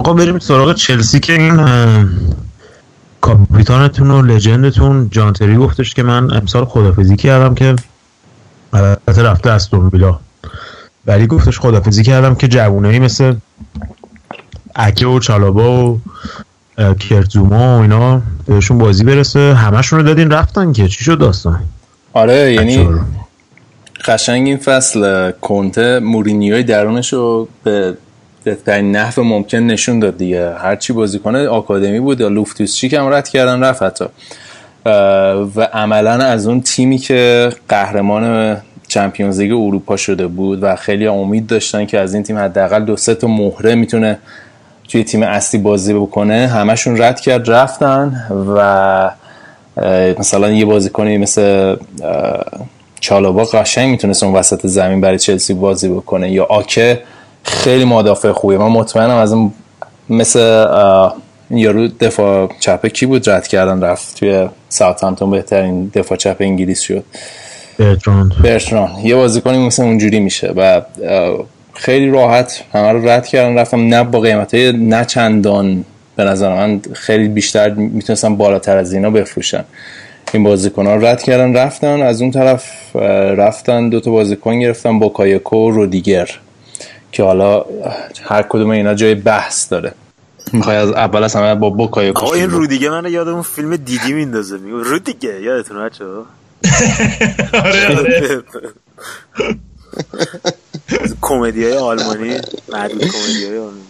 آقا بریم سراغ چلسی که این کاپیتانتون و لجندتون جانتری گفتش که من امسال خدافزی کردم که البته رفته استون ویلا ولی گفتش خدافزی کردم که جوونایی مثل اکه و چالابا و کرتزوما و اینا بهشون بازی برسه. همشون رو دادین رفتن که. چی شد داستان؟ آره یعنی. قشنگ این فصل کنته مورینیوی درونش رو به بهترین نحو ممکن نشون داد دیگه. هرچی بازی کنه آکادمی بود یا لوفتوس چیک هم رد کردن رفت حتی. و عملا از اون تیمی که قهرمان چمپیونز لیگ اروپا شده بود و خیلی امید داشتن که از این تیم حداقل دو سه تا مهره می‌تونه توی تیم اصلی بازی بکنه همشون رد کرد رفتن و مثلا یه بازیکنی مثل اه، چالابا قشنگ می‌تونست اون وسط زمین برای چلسی بازی بکنه یا آکه خیلی مدافع خوبیه. من مطمئنم از اون مثل این یارو دفاع چپ کی بود رد کردن رفت توی ساوثهامپتون بهترین دفاع چپ انگلیس شد. برتراند. برتران یه بازیکنی مثل اونجوری میشه و خیلی راحت همه رو رد کردن رفتم نه با قیمت نه چندان. به نظر من خیلی بیشتر می‌تونستم بالاتر از اینا بفروشن. این بازیکن ها رد کردن رفتن. از اون طرف رفتن دو تا بازیکن گرفتن با کایکو و رودیگر. که حالا هر کدوم اینا جای بحث داره. می‌خوای از اول از همه با بوکایوکو آقا این رو دیگه من یاد اون فیلم دیدی میندازه. میگه رو دیگه یادتونه بچه <laughs> آره آره. <laughs> کمدی های آلمانی معدود کمدی های آلمانی.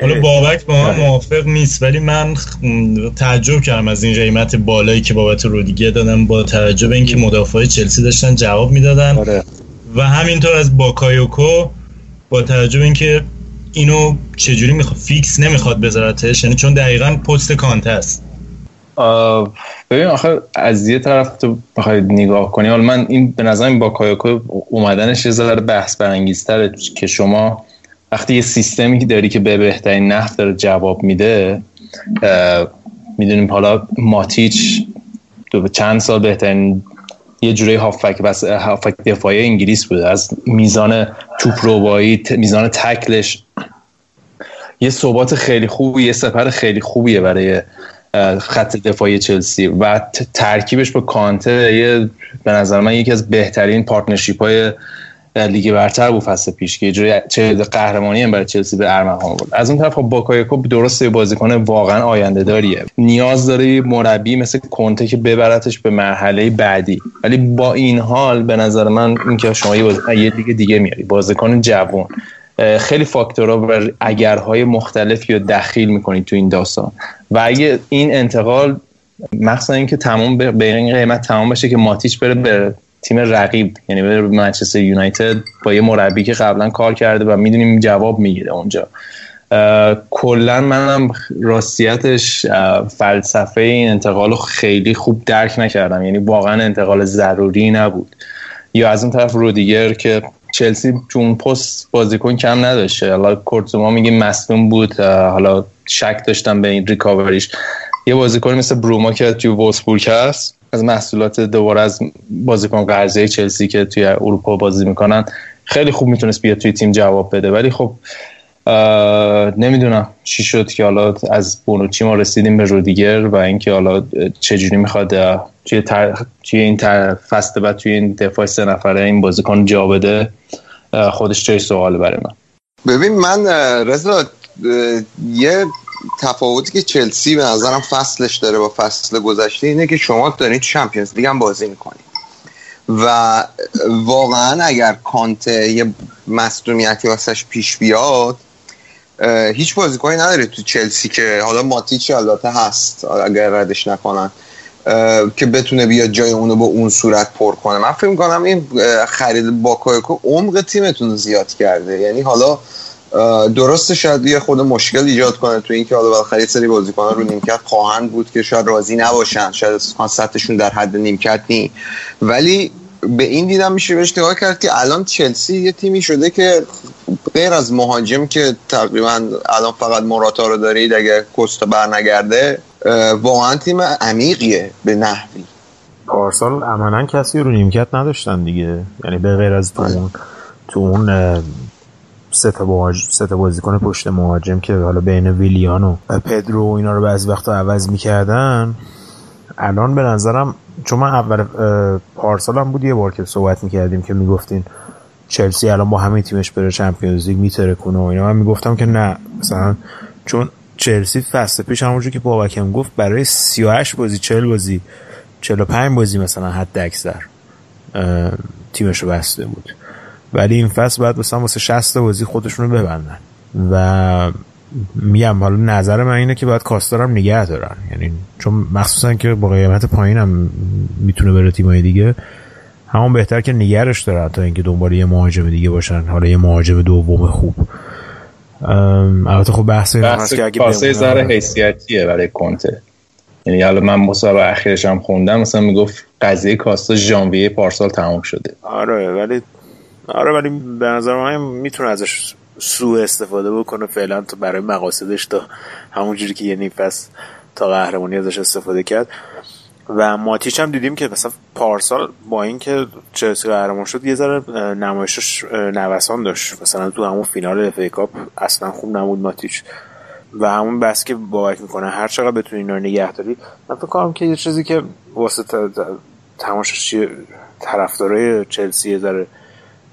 حالا بابک با من موافق نیست ولی من تعجب کردم از این قیمت بالایی که بابت رودیگر دادم با توجه به اینکه مدافع چلسی داشتن جواب می‌دادن. آره. و همینطور از باکایوکو با توجه اینکه اینو چجوری می‌خواد فیکس نمی‌خواد بذارتش یعنی چون دقیقا پست کانته است ببین آخه از یه طرف تو بخوای نگاه کنی حالا من این به نظر این باکایوکو اومدنش یه ذره بحث برانگیزتره که شما وقتی یه سیستمی که داری که به بهترین نحو داره جواب میده می‌دونیم حالا ماتیچ تو چند سال بهترین یه جوری هافک بس هافک دفاعی انگلیس بوده. از میزان توپ روبایی میزان تکلش. یه ثبات خیلی خوبی یه سپر خیلی خوبیه برای خط دفاعی چلسی. و ترکیبش با کانته یه به نظر من یکی از بهترین partnership های لیگ برتر بود فصل پیش که جوری چه قهرمانی هم برای چلسی به ارمغان بود. از اون طرف خب باکایوکو درسته بازیکن واقعا آینده داریه. نیاز داره مربی مثل کنته که ببرتش به مرحله بعدی. ولی با این حال به نظر من اینکه شما یه, باز... لیگ دیگه میاری. بازیکن جوان خیلی فاکتورها و اگرهای مختلفی رو دخیل می‌کنید تو این داستان. و اگه این انتقال مخصوصا اینکه تمام به این قیمت تمام بشه که ماتیچ بره به تیم رقیب یعنی بره منچستر یونایتد با یه مربی که قبلا کار کرده و می‌دونیم جواب می‌گیره اونجا. کلا منم راستیتش فلسفه این انتقال رو خیلی خوب درک نکردم. یعنی واقعا انتقال ضروری نبود. یا از اون طرف رودیگر که چلسی چون پست بازیکن کم نداشته. حالا کورتزوما میگه مصدوم بود. حالا شک داشتم به این ریکاوریش. یه بازیکن مثل بروما که توی وولسبورگ هست. از محصولات دوباره از بازیکن قرضه چلسی که توی اروپا بازی می‌کنن خیلی خوب می‌تونست بیاد توی تیم جواب بده. ولی خب نمی‌دونم چی شد که حالا از بونوچی ما رسیدیم به رودیگر و اینکه حالا چجوری می‌خواد توی, تر... توی این تر... فصل بعد توی این دفاع سه نفره این بازیکن جا بده خودش جای سواله برای من. ببین من رضا یه تفاوتی که چلسی به نظرم فصلش داره با فصل گذشته اینه که شما دارین چمپیونز لیگ هم بازی می‌کنید و واقعا اگر کانته یه مصدومیتی واسش پیش بیاد هیچ بازیکنی نداره تو چلسی که حالا ماتیچ البته هست اگر ردش نکنن که بتونه بیاد جای اونو با اون صورت پر کنه. من فکر کنم این خرید باکایکو عمق تیمتون زیاد کرده. یعنی حالا درسته شاید یه خود مشکل ایجاد کنه تو اینکه حالا بالاخره یه سری بازیکنان رو نیمکت خواهند بود که شاید راضی نباشن شاید سطحشون در حد نیمکت نی ولی به این دیدم میشه بهش نگاه کرد که الان چلسی یه تیمی شده که غیر از مهاجم که تقریبا الان فقط موراتا رو دارید اگه کوستا برنگرده واقعا تیم عمیقیه به نحوی. پارسال عملا کسی رو نیمکت نداشتن دیگه. یعنی به غیر از تو اون تو اون سه تا مهاج- سه تا بازیکن پشت مهاجم که حالا بین ویلیان و پدرو و اینا رو بعضی وقتا عوض می‌کردن. الان به نظرم چون من اول اه، پارسال هم بود یه بار که صحبت می‌کردیم که می‌گفتین چلسی الان با همین تیمش بره چمپیونز لیگ کنه و اینا. من می‌گفتم که نه مثلا چون چلسی فصل پیش همونجور که بابکم گفت برای 38 بازی 40 بازی 45 بازی مثلا حد اکثر تیمش رو بسته بود. ولی این فصل باید مثلا واسه 60 بازی خودشون رو ببندن. و میگم حالا نظر من اینه که باید کاستر هم نگه دارن. یعنی چون مخصوصا که با قیمت پایین هم می‌تونه بره تیمای دیگه همون بهتر که نگرش دارن تا اینکه دنبال یه مهاجم دیگه باشن. حالا یه مهاجم دوم خوب. البته خب بحث این بحث هست که اگه کاسه ذره حیثیتیه برای کنته. یعنی حالا من مسابقه اخیرش هم خوندم مثلا می‌گفت قضیه کاستا ژانویه پارسال تموم شده. آره ولی آره ولی به نظر من می‌تونه ازش سوء استفاده بکنه فعلا تا برای مقاصدش تا همون جوری که یه نیم فصل تا قهرمانی ازش استفاده کرد. و ماتیچ هم دیدیم که مثلا پارسال با اینکه چلسی قهرمان شد یه ذره نمایشش نوسان داشت. مثلا تو همون فینال اف کاپ اصلا خوب نبود ماتیچ. و همون بس که باور می‌کنه هر چقدر بتونی اینا رو نگه داری من فکر کنم که یه چیزی که واسه ت- ت- تماشاچی طرفدارای چلسی یه ذره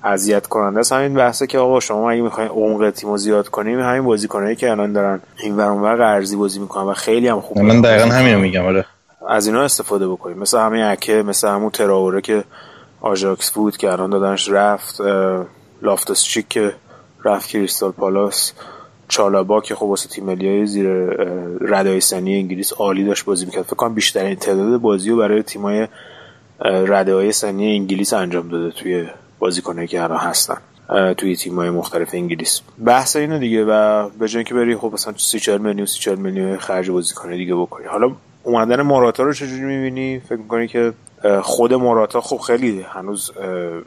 اذیت کننده است. همین بحثه که آقا شما اگه می‌خواین عمق تیمو زیاد کنیم همین بازیکنایی که الان دارن این ور اونور قرضی بازی می‌کنن و خیلی هم خوب من دقیقا همینو. میگم آره. از اینا استفاده بکنیم. مثل همین اکه مثل همون تراوره که آژاکس بود که الان دادنش رفت اه، لافتوس چیک که رفت کریستال پالاس چالابا که خب واسه تیم ملی زیر ردای سنی انگلیس عالی داشت بازی می‌کرد. فکر کنم بیشترین تعداد بازی رو برای تیمای ردای سنی انگلیس انجام داده توی بازیکنایی که الان هستن توی تیم‌های مختلف انگلیس. بحث اینه دیگه و به جای اینکه بری خب مثلا 30 40 میلیون 30 40 میلیون خرج بازیکن دیگه بکنی. حالا اومدن موراتا رو چجوری می‌بینی؟ فکر می‌کنی که خود موراتا خب خیلی هنوز اه،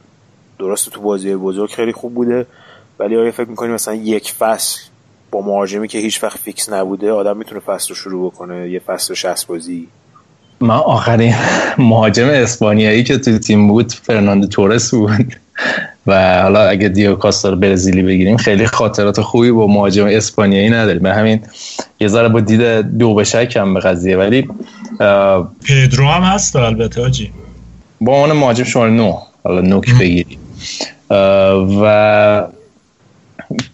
درسته تو بازی بزرگ خیلی خوب بوده ولی آیا فکر می‌کنی مثلا یک فصل با مهاجمی که هیچ وقت فیکس نبوده آدم می‌تونه فصل رو شروع بکنه؟ یه فصل 60 بازی. من آخرین مهاجم اسپانیایی که تو تیم بود فرناندو تورس بود. و حالا اگه دیگو کاستا رو برزیلی بگیریم خیلی خاطرات خوبی با مهاجم اسپانیایی نداریم. من همین یه ذره با دید دو به شکم به قضیه. ولی پدرو هم هست البته آجی. با عنوان مهاجم شماره نو حالا نوک بگیری اه، و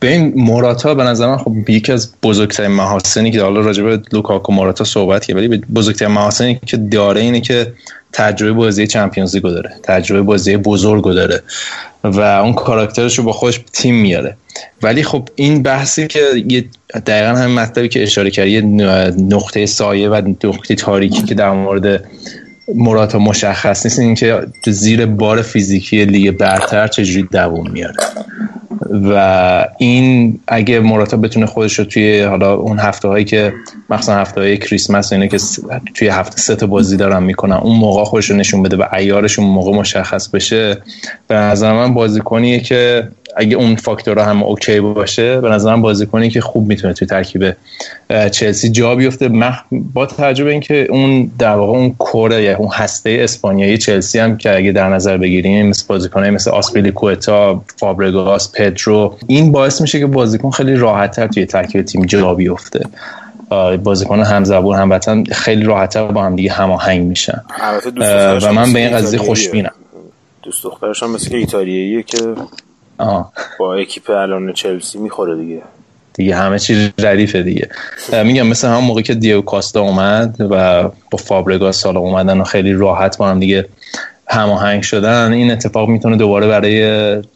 به این موراتا به نظر من خب یکی از بزرگترین محاسنی که حالا راجع به لوکاکو موراتا صحبت کرد ولی بزرگترین محاسنی که داره اینه که تجربه بازی چمپیونز لیگو داره تجربه بازی بزرگو داره و اون کاراکترش رو با خودش تیم میاره. ولی خب این بحثی که یه دقیقا همین مطلبی که اشاره کردی یه نقطه سایه و نقطه تاریکی که در مورد موراتا مشخص نیست این که زیر بار فیزیکی لیگ برتر چجوری دووم میاره. و این اگه موراتا بتونه خودش رو توی حالا اون هفته هایی که مخصوصا هفته های کریسمس اینه که توی هفته سه تا بازی دارن می‌کنن اون موقع خودش رو نشون بده و ایارش اون موقع مشخص بشه. به نظر من بازیکنیه که اگه اون فاکتورها هم اوکی باشه به نظر من بازیکنی که خوب می‌تونه توی ترکیب چلسی جا بیفته. با توجه به اینکه اون در واقع اون کوره یا اون هسته اسپانیایی چلسی هم که اگه در نظر بگیریم مثل بازیکنای مثل آسپیلی کوتا فابرگاس پدرو این باعث میشه که بازیکن خیلی راحتتر توی ترکیب تیم جا بیفته بازیکن همزبون هموطن خیلی راحتتر با هم دیگه هماهنگ میشن و هم من به این قضیه. خوشبینم دوست دخترش هم مثل ایتالیاییه که آه. با اکیپ الان چلسی می‌خوره دیگه. دیگه همه چی ردیفه دیگه. میگم مثل همون موقع که دیو کاستا اومد و با فابرگاس سالا اومدن و خیلی راحت با هم دیگه هماهنگ شدن این اتفاق می‌تونه دوباره برای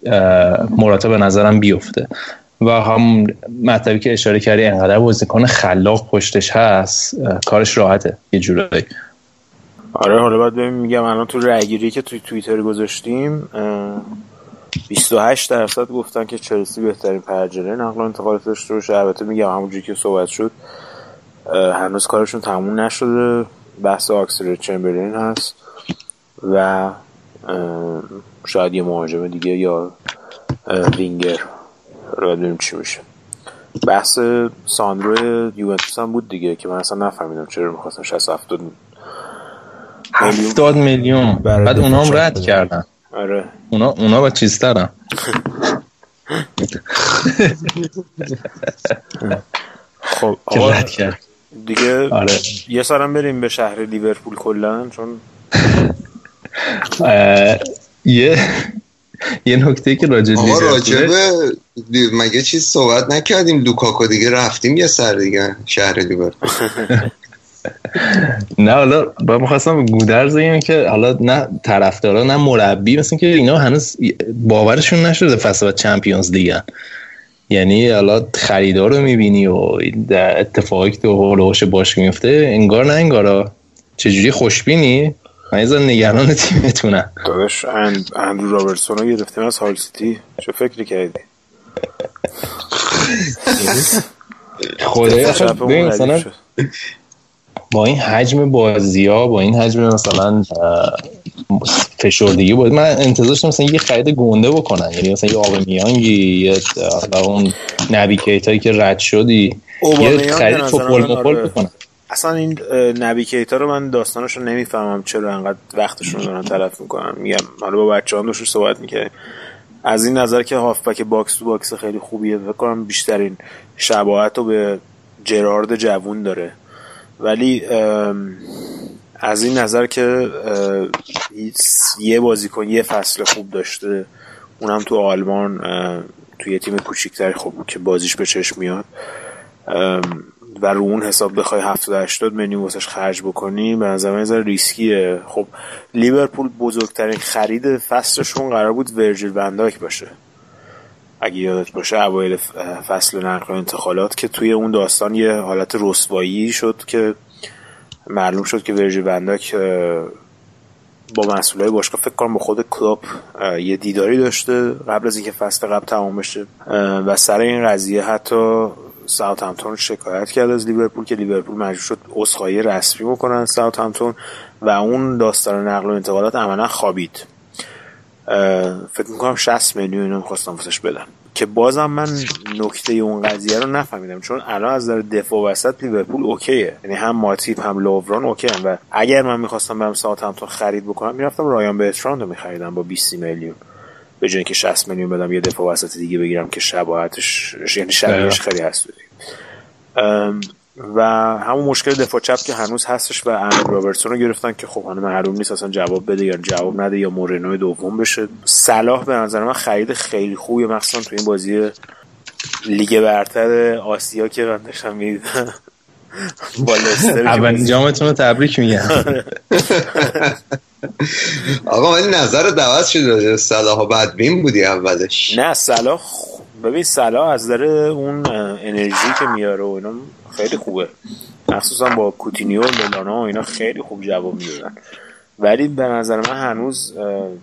اه، موراتا به نظرم بیفته. و هم مطلبی که اشاره کردی انقدر بازیکن خلاق پشتش هست کارش راحته یه جورایی. آره حالا باید ببین میگم الان تو رأیگیری که توی توییتر گذاشتیم 28 درصد گفتن که چلسی بهترین پنجره نقل و انتقالات داشته باشه. البته میگم همونجوری که صحبت شد هنوز کارشون تموم نشده. بحث آکسلر چمبرلین هست و شاید یه مهاجم دیگه یا وینگر. باید ببینیم چی میشه. بحث ساندرو یوونتوس هم بود دیگه که من اصلا نفهمیدم چرا می‌خواستن 60 70 هفتاد میلیون. برای بعد اونا هم رد. کردن. آره. اونا اونا با چیزترن. خب که آقا دیگه آره. یه سرم بریم به شهر لیورپول کلا چون اه، یه یه نکته که راجع آقا راجبه مگه چیز صحبت نکردیم؟ لوکاکو دیگه رفتیم یه سر دیگه شهر لیورپول. <laughs> نه حالا با می‌خواستم گودرز بگم که حالا نه طرفدارا نه مربی مثل که اینا هنوز باورشون نشده فصل بعد چمپیونز لیگن. یعنی حالا خریدار رو می‌بینی و در اتفاقی که تو و باش میفته انگار نه انگارا چجوری خوشبینی؟ من یه نگران تیمتونم. داداش اند اندرو رابرتسون رو گرفتیم از هال سیتی. چه فکری کردی؟ خدای مثلا. با این حجم بازی ها با این حجم مثلا فشردگی بود. من انتظار داشتم مثلا یه خرید گنده بکنن. یعنی مثلا یه آبمیانگی یه حالا اون نبی کیتایی که رد شدی یه خرید توپل من مپل آره. بکنن. اصلا این نبی کیتا رو من داستانش رو نمی‌فهمم چرا انقدر وقتشون دارن تلف می‌کنن. میگم حالا با بچه ها روش صحبت می‌کردیم. از این نظر که هافبک box to box خیلی خوبیه فکر کنم بیشترین شباهت رو به جرارد جوون داره. ولی از این نظر که یه بازیکن یه فصل خوب داشته اونم تو آلمان توی یه تیم کوچیکتری خب که بازیش به چشم میاد. و رو اون حساب بخوای 70 80 میلیون واسش خرج بکنی به نظر من ریسکیه. خب لیورپول بزرگترین خرید فصلشون قرار بود ورجیل ونداک باشه. اگه یادت باشه اوایل فصل نقل و انتقالات که توی اون داستان یه حالت رسوایی شد که معلوم شد که ورجیل ونداک اه، با مسئولای باشگاه فکر کنم با خود کلوب یه دیداری داشته قبل از اینکه فصل قبل تمام بشه و سر این قضیه حتی ساوثهمپتون شکایت کرد از لیورپول که لیورپول مجبور شد عذرخواهی رسمی بکنن از ساوثهمپتون و اون داستان نقل و انتقالات عملا خوابید. فکر می‌کنم 60 میلیون اینو می‌خواستم واسش بدم. که بازم من نکته اون قضیه رو نفهمیدم. چون الان از نظر دفاع وسط لیورپول okay ـه. یعنی هم ماتیپ هم لوورن okay و اگر من می‌خواستم برم ساوثهمپتون خرید بکنم می‌رفتم رایان برتراند رو میخریدم با 20 میلیون. به جای اینکه 60 میلیون بدم یه دفاع وسط دیگه بگیرم که شباهتش یعنی شبیهش خیلی هست. و همون مشکل دفاع چپ که هنوز هستش و اندرو رابرتسون رو گرفتن که خب حالا معلوم نیست اصلا جواب بده یا جواب نده یا مورینو دوم بشه. صلاح به نظر من خرید خیلی خوبیه مخصوصا تو این بازی لیگ برتر آسیا که من داشتم می‌دیدم. با اولین جامتون رو تبریک میگم. <laughs> آقا ولی نظر دعوت شد راجع به صلاح بدبین بودی اولش. نه صلاح ببین صلاح از نظر اون انرژی که میاره و اینا خیلی خوبه. مخصوصا با کوتینیو و ملانا و اینا خیلی خوب جواب می‌دادن. ولی به نظر من هنوز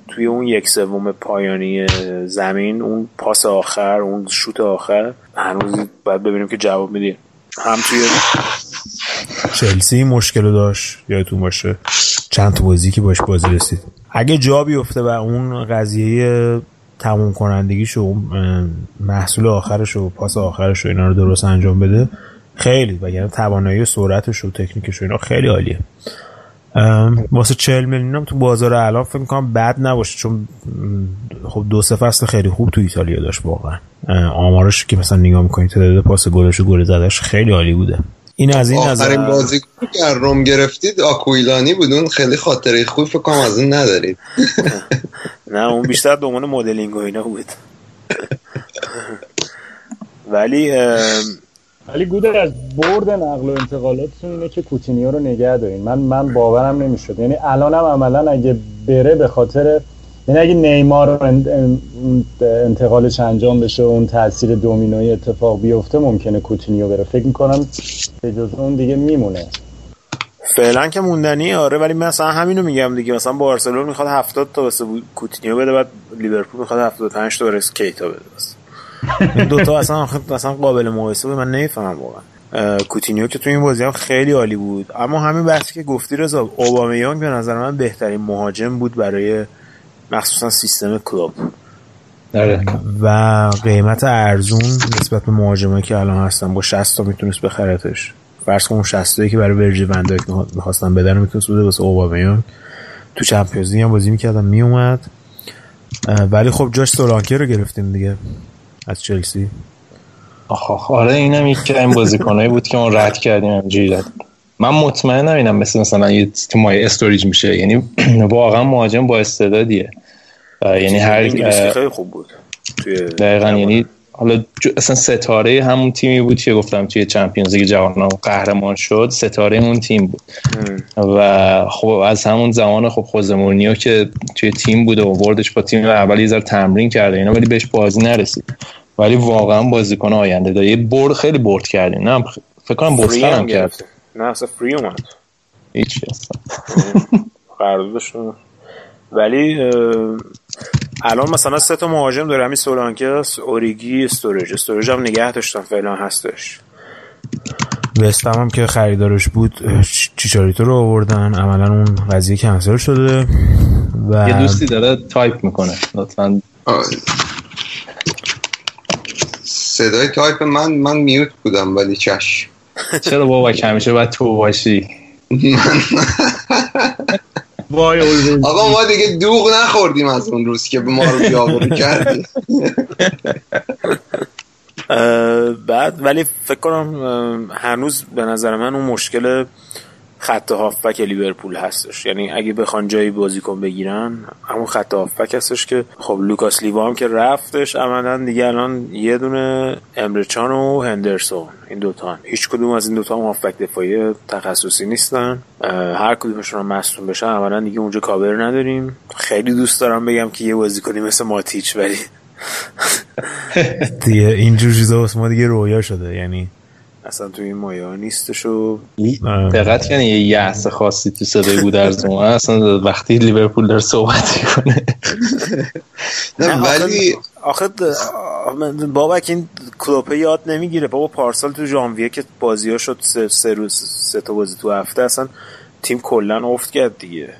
توی اون یک سوم پایانی زمین اون پاس آخر اون شوت آخر هنوز باید ببینیم که جواب میده هم توی چلسی مشکل داشت یادتون باشه. چند بازی که باش بازی رسید. اگه جا بیفته و اون قضیه تموم کنندگیشو اون، اه، محصول آخرش و پاس آخرش و اینا رو درست انجام بده خیلی وگرنه توانایی و سرعتش و تکنیکش و اینا خیلی عالیه. واسه 40 میلیون هم تو بازار الان فکر می‌کنم بد نباشه چون خب دو سه فصل خیلی خوب تو ایتالیا داشت واقعا. آمارش که مثلا نگاه می‌کنید تعداد پاس گلش و گل زدش خیلی عالی بوده. این از این آخرین نظر بازیکن که از روم گرفتید آکویلانی بود اون خیلی خاطره خوبی فکر کنم از اون ندارید. <laughs> نه اون بیشتر عنوان مدلینگ و اینا بود. <laughs> ولی ولی گوده از برد نقل و انتقالاتتون اینه که کوتینیو رو نگه دارین. من من باورم نمی‌شد. یعنی الانم عملا اگه بره به خاطر یعنی اگه نیمار انتقالش انجام بشه و اون تاثیر دومینوی اتفاق بیفته ممکنه کوتینیو بره. فکر می‌کنم به جز اون دیگه میمونه. فعلا که موندنی آره ولی مثلا همینو میگم دیگه. مثلا بارسلون می‌خواد 70 تا واسه کوتینیو بده بعد لیورپول می‌خواد 75 تا برای کیتا بده. واسه. این دوتا اصلا اصلا قابل مقایسه بود من نمی‌فهمم واقعا. کوتینیو که تو این بازی هم خیلی عالی بود. اما همین بحثی که گفتی رضا اوبامیانگ به نظر من بهترین مهاجم بود برای مخصوصا سیستم کلوب آره. و قیمت ارزون نسبت به مهاجمایی که الان هستن با 60 تا می‌تونست بخرتش فرض کن اون 60 تایی که برای ویرجیل ون دایک می‌خواستن بدن می‌تونست بده واسه اوبامیان تو Champions League هم بازی می‌کردم میومد ولی خب جاش سولانکه رو گرفتیم دیگه. از چلسی. آخ آخ، آره اینم یکی این بازیکنایی بود که ما رد کردیم همجوری رد. من مطمئنم اینم مثل مثلا یه تو مایه استوریج میشه. یعنی <clears throat> واقعا مهاجم با استعدادیه. یعنی هر خوب بود توی دقیقا یعنی حالا اصلا ستاره همون تیمی بود که گفتم توی چمپیونز لیگ جهان قهرمان شد ستاره اون تیم بود. و خب از همون زمان خب خوزه مورینیو که توی تیم بود و وردش با تیم اول یه ذره تمرین کرده اینا ولی بهش بازی نرسید. ولی واقعا بازیکن آینده داره. یه برد خیلی برد کردیم نه فکر کنم بوستن هم کرد. نه اصلا فری اومد. هیچ <laughs> اصلا. ولی الان مثلا سه تا مهاجم داره همین سولانکه است، اوریگی استوریج. استوریج هم نگه داشتن فعلا هستش. وستم هم که خریدارش بود چیچاریتو رو آوردن. عملا اون قضیه کنسل شده و یه دوستی داره تایپ می‌کنه لطفا. صدای تایپ من من mute بودم ولی چش. چرا بابا همیشه باید تو باشی؟ <laughs> <laughs> وای آقا ما دیگه دوغ نخوردیم از اون روز که به ما رو بیاوری کردی. <laughs> بعد ولی فکر کنم هنوز به نظر من اون مشکل خط هافبک لیورپول هستش. یعنی اگه بخوان جایی بازیکن بگیرن همون خط هافبک هستش که خب لوکاس لیوا هم که رفتش عملا دیگه الان یه دونه امرچان و هندرسون. این دوتا هیچ کدوم از این دوتا هم هافبک دفاعی تخصصی نیستن. هر کدومشون هم مصدوم بشن عملا دیگه اونجا کاور نداریم. خیلی دوست دارم بگم که یه بازیکنی مثل ماتیچ ولی <laughs> دیگه اینجور چیزا ما دیگه رویا شده. یعنی اصلا توی این مایه ها نیستش و. دقت کنی یه یأس خاصی تو صدای بود از اصلا وقتی لیورپول داره صحبت می‌کنه. <laughs> نه ولی آخه بابک این کلوپه یاد نمی‌گیره. بابا پارسال تو ژانویه که بازی ها شد سه, سه روز سه تا بازی تو هفته اصلا تیم کلا افت کرد دیگه.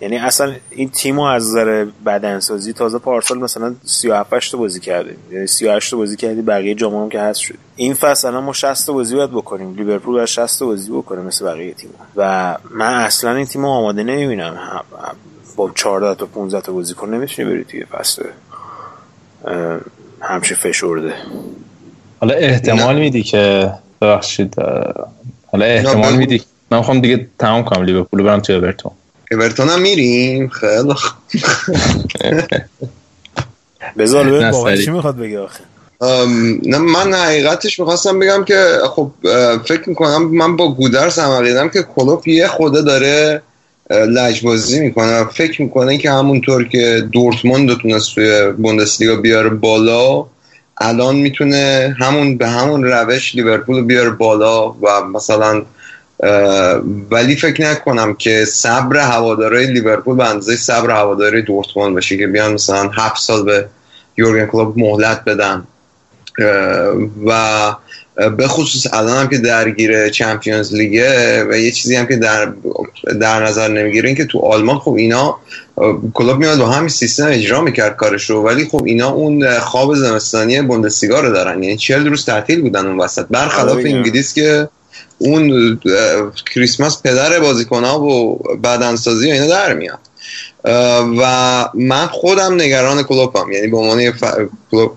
یعنی اصلا این تیم رو از نظر بدنسازی تازه پارسال مثلا 37 8 تا بازی کردیم یعنی 38 تا بازی کردیم بقیه جام هم که هست شد. این فصل الان ما 60 تا بازی باید بکنیم. لیورپول باید 60 تا بازی بکنه مثل بقیه تیم و من اصلا این تیم آماده نمی‌بینم. با 14 تا 15 تا بازیکن نمی‌تونی بری توی فصل. همچه فشرده. حالا احتمال میدی که ببخشید حالا احتمال. میدی. من می‌خوام دیگه تمام کنم. لیورپول برم تو اورتون. اورتون هم میریم خیلی. بذار ببین بابا. چی می‌خواد بگه آخه نه من حقیقتش می‌خواستم بگم که خب فکر می‌کنم من با گودرس هم عقیدم که کلوپ یه خوده داره لجبازی می‌کنه فکر می‌کنه که همونطور که دورتموند رو تونست توی بوندسلیگا بیاره بالا الان می‌تونه همون به همون روش لیورپول رو بیاره بالا و مثلا ولی فکر نکنم که صبر هوادارهای لیورپول به اندازه صبر هواداری دورتموند باشه که بیان مثلا هفت سال به یورگن کلوپ مهلت بدن. و به خصوص الان هم که درگیر چمپیونز لیگه و یه چیزی هم که در, در نظر نمی‌گیره این که تو آلمان خب اینا کلوب میاد با همین سیستم اجرا می‌کرد کارش رو ولی خب اینا اون خواب زمستانی بوندسلیگا رو دارن. یعنی 40 روز تعطیل بودن اون وسط. برخلاف آره. انگلیس که اون کریسمس پدر بازیکن ها و بدنسازی و اینا در میاد. و من خودم نگران کلوپم. یعنی به عنوان ف...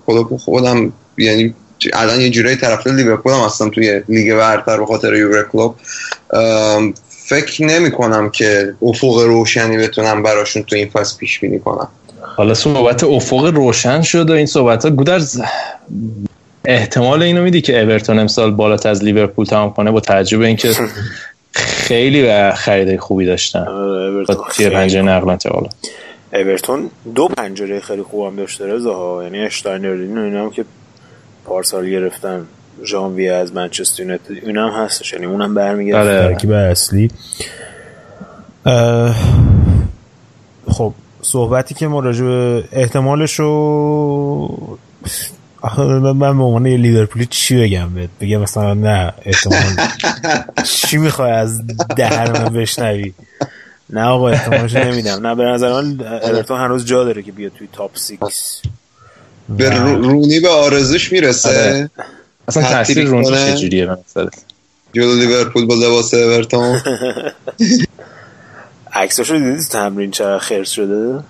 کلوپ خودم یعنی الان یه جورایی طرفدار لیورپول هم هستم توی لیگ برتر به خاطر یورگن کلوپ. ام، فکر نمی کنم که افق روشنی بتونم براشون تو این فصل پیش بینی کنم. حالا صحبت افق روشن شد و این صحبت ها گودرز احتمال اینو میدی که اورتون امسال بالاتر از لیورپول تمام کنه با توجه به اینکه خیلی و خریده خوبی داشتن. آره، با خیلی پنجره نقل و انتقالات اورتون دو پنجره خیلی خوبم داشته رضا ها یعنی اشتاینردین و اینا هم که پارسال گرفتن. ژانویه از منچستر یونایتد اینا هم هستش. یعنی اونم برمیگرده. آره. ترکیب اصلی. خب صحبتی که ما راجع به احتمالش رو من من به عنوان یه لیورپولی چی بگم بهت؟ بگم مثلا نه احتمال چی می‌خوای از دهن من بشنوی؟ نه آقا احتمالش نمیدم. نه به نظر من اورتون هنوز جا داره که بیاد توی تاپ 6 به رو- رونی به آرزوش می‌رسه؟ آره. اصلا تاثیر رونی. چجوریه نظرت؟ جلو لیورپول با لباس اورتون. <laughs> <laughs> عکساشو دیدی؟ تمرین چقدر خرس شده؟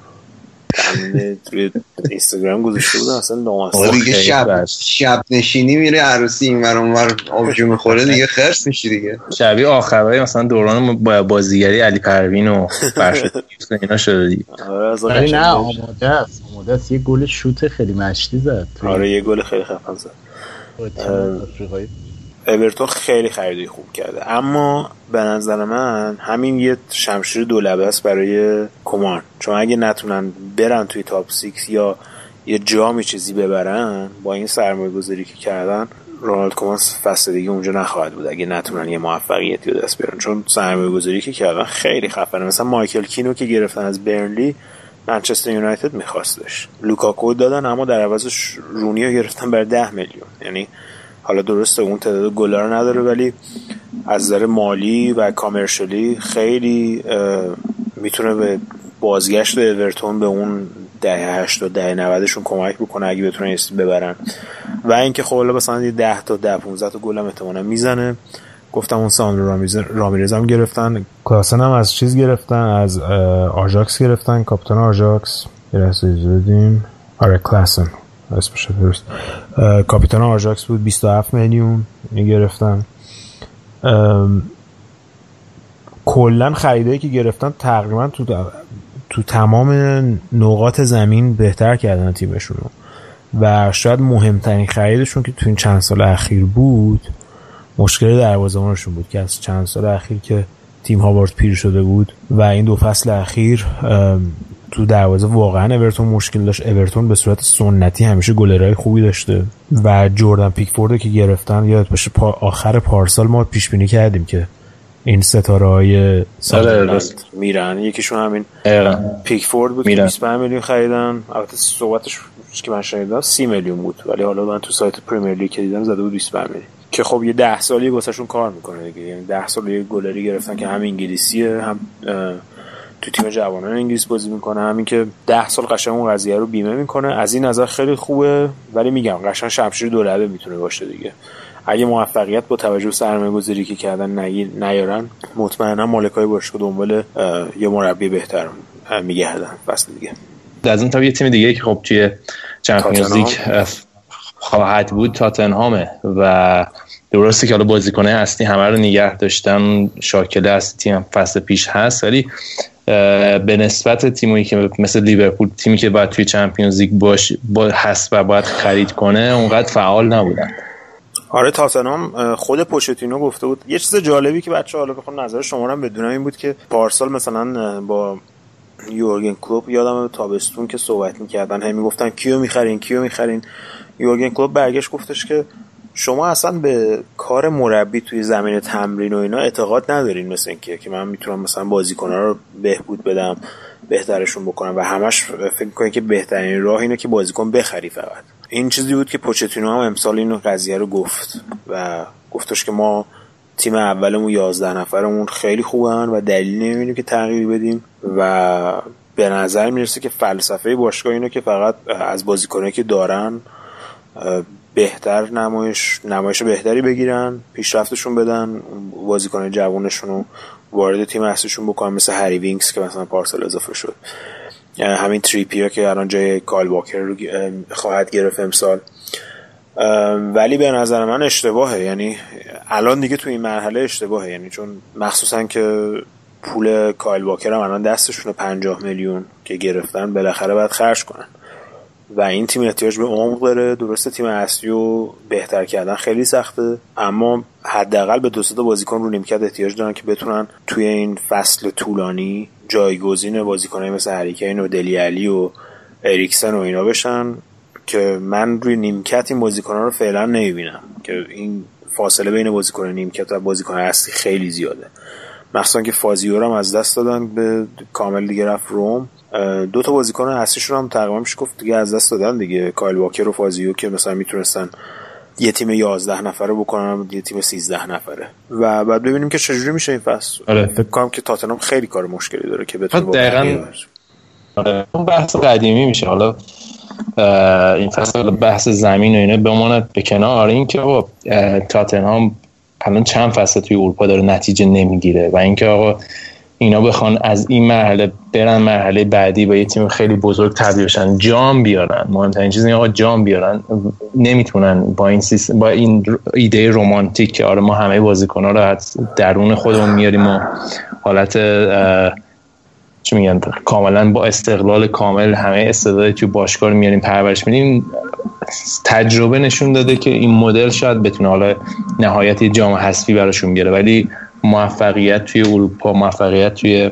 روی اینستاگرام گذاشته بودن اصلا آره نامستم دیگه شب. شب نشینی میره عروسی این ور اون ور آبجو می‌خوره دیگه خرس میشی دیگه. شبیه آخرهای مثلا دوران با- بازیگری علی پروین و فرشاد <laughs> اینا شده دیگه. آره، نه آماده است مدت یه گل شوت خیلی مشتی زد توی آره یه گل خیلی خفن زد. اورتون خیلی خریدی خوب کرده. اما به نظر من همین یه شمشیر دولبه است برای کومان چون اگه نتونن برن توی top six یا یه جامی چیزی ببرن با این سرمایه گذاری که کردن رونالد کومان فصل دیگه اونجا نخواهد بود. اگه نتونن یه موفقیتی رو دست بیارن. چون سرمایه گذاری که کردن خیلی خفنه. مثلا مایکل کین رو که گرفتن از برنلی منچستر یونایتد میخواستش. لوکاکو دادن اما در عوضش رونی رو گرفتن بر ده میلیون. یعنی حالا درسته اون تعداد گلا رو نداره ولی از نظر مالی و کامرشالی خیلی می‌تونه به بازگشت اورتون به اون دهه 80 دهه 90 شون کمک بکنه اگه بتونن ببرن. و اینکه خب حالا مثلا یه 10 تا 10 15 تا گل هم احتمالاً می‌زنه. گفتم اون ساندرو رامیرز هم گرفتن. کلاسن هم از چیز گرفتن از آژاکس گرفتن. کاپیتان آژاکس. یه بدیم. آره کلاسن. اسمش درست. کاپیتان آژاکس بود 27 میلیون گرفتن کلا خریدایی که گرفتن تقریبا تو تو تمام نقاط زمین بهتر کردن تیمشون رو. و شاید مهمترین خریدشون که تو این چند سال اخیر بود مشکل دروازه‌بانشون بود که از چند سال اخیر که تیم هاوارد پیر شده بود و این دو فصل اخیر تو دروازه واقعا اورتون مشکل داشت. اورتون به صورت سنتی همیشه گلرهای خوبی داشته و جردن پیکفورد که گرفتن یاد باشه پا آخر پارسال ما پیش بینی کردیم که این ستاره های میرن. یکیشون همین پیکفورد بود میرن. که 25 میلیون خریدن. البته صحبتش که من شنیدم 30 میلیون بود ولی حالا من تو سایت Premier League که دیدم زده بود 25 میلیون. که خب یه 10 سالی واسهشون کار می‌کنه دیگه. یعنی 10 سال یه گلری گرفتن که هم انگلیسیه هم تو تیم جوانان انگلیس بازی می‌کنه. همین که 10 سال قشنگ اون قضیه رو بیمه می‌کنه. از این نظر خیلی خوبه. ولی میگم قشنگ شمشیر دولبه می‌تونه باشه دیگه. اگه موفقیت با توجه به سرمایه گذاری که کردن نیارن مطمئنا مالکای باشگاه دنبال یه مربی بهتر میگردن. فصل دیگه. از اون طرف یه تیم دیگه که خب توی چمپیونز لیگ. خواهد بود تاتنهامه. و درسته که حالا بازیکنه اصلی همه رو نگه داشتن. شاکله از تیم فصل پیش هست. ولی به نسبت تیمی که مثل لیورپول تیمی که باید توی Champions League باش با هست و باید خرید کنه اونقدر فعال نبودن. آره تاتنهام اه، خود پوچتینو گفته بود. یه چیز جالبی که بچه حالا بخوام نظر شما هم بدونم این بود که پارسال مثلا با یورگن کلوپ یادم تابستون که صحبت می‌کردن هم می‌گفتن کیو می‌خرین کیو می‌خرین؟ یورگن کلوپ برگشت گفتش که شما اصلا به کار مربی توی زمین تمرین و اینا اعتقاد ندارین مثل اینکه که من می‌تونم مثلا بازیکن‌ها رو بهبود بدم بهترشون بکنم و همش فکر می‌کنین که بهترین راه اینه که بازیکن بخری فقط. این چیزی بود که پوچتینو هم امسال این قضیه رو گفت و گفتش که ما تیم اولمون 11 نفرمون خیلی خوبن و دلیل نمی‌بینیم که تغییر بدیم و به نظر می‌رسه که فلسفه باشگاه اینه که فقط از بازیکنایی که دارن بهتر نمایش نمایش بهتری بگیرن پیشرفتشون بدن بازیکن جوانشون رو وارد تیم اصلیشون بکنن مثل هری وینکس که مثلا پارسال اضافه شد. همین تریپیر که الان جای کایل واکر رو خواهد گرفت امسال. ولی به نظر من اشتباهه. یعنی الان دیگه تو این مرحله اشتباهه. یعنی چون مخصوصا که پول کایل واکر هم الان دستشونه 50 میلیون که گرفتن بالاخره باید خرج کنن. و این تیم احتیاج به عمق داره. درسته تیم اصلی رو بهتر کردن خیلی سخته اما حداقل به دو سه تا بازیکن رو نیمکت احتیاج دارن که بتونن توی این فصل طولانی جایگزین بازیکنای مثل هری کین و دلی علی و اریکسن و اینا بشن که من روی نیمکت این بازیکنان رو فعلا نمی‌بینم که این فاصله بین بازیکن نیمکت و بازیکن اصلی خیلی زیاده. مخصوصا که فازیو رو هم از دست دادن به کامل دیگه رفت روم. دو تا بازیکن اصلیشون هم تقریبا میشه گفت دیگه از دست دادن دیگه. کایل واکر و فازیو که مثلا می‌تونستن یه تیم 11 نفره بکنن یه تیم 13 نفره. و بعد ببینیم که چجوری میشه این فصل. آره. فکر کنم که تاتنهام خیلی کار مشکلی داره که بتونه دقیقاً. آره، اون بحث قدیمی میشه. حالا این فصل بحث زمین و اینا بماند به کنار. اینکه آقا اه، تاتنهام الان چند فصل توی اروپا داره نتیجه نمی‌گیره و اینکه آقا اینا بخوان از این مرحله برن مرحله بعدی با یه تیم خیلی بزرگ تبدیل بشن. جام بیارن. مهمترین چیز اینه جام بیارن. نمی‌تونن با این سیستم با این ایده رمانتیک که آره ما همه بازیکن‌ها رو از درون خودمون میاریم و حالت چی میگن؟ کاملا با استقلال کامل همه استعداد توی باشگاه میاریم پرورش میدیم. تجربه نشون داده که این مدل شاید بتونه حالا نهایت جام حذفی براشون بیاره. ولی موفقیت توی اروپا موفقیت توی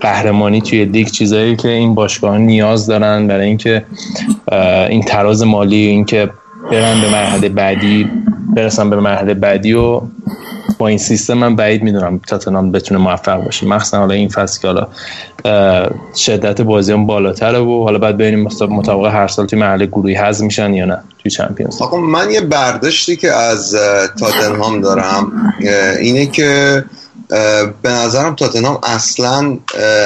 قهرمانی توی لیگ چیزایی که این باشگاه نیاز دارن برای اینکه این تراز مالی اینکه برن به مرحله بعدی برسن به مرحله بعدی و با این سیستم من بعید می‌دونم تاتنهام بتونه موفق باشه. مخصوصا حالا این فصل که حالا شدت بازی هم بالاتره و حالا بعد ببینیم مطابق- هر سال توی مرحله گروهی حذف میشن یا نه توی چمپیونز آقا من یه برداشتی که از تاتنهام دارم اینه که به نظرم تاتنهام اصلا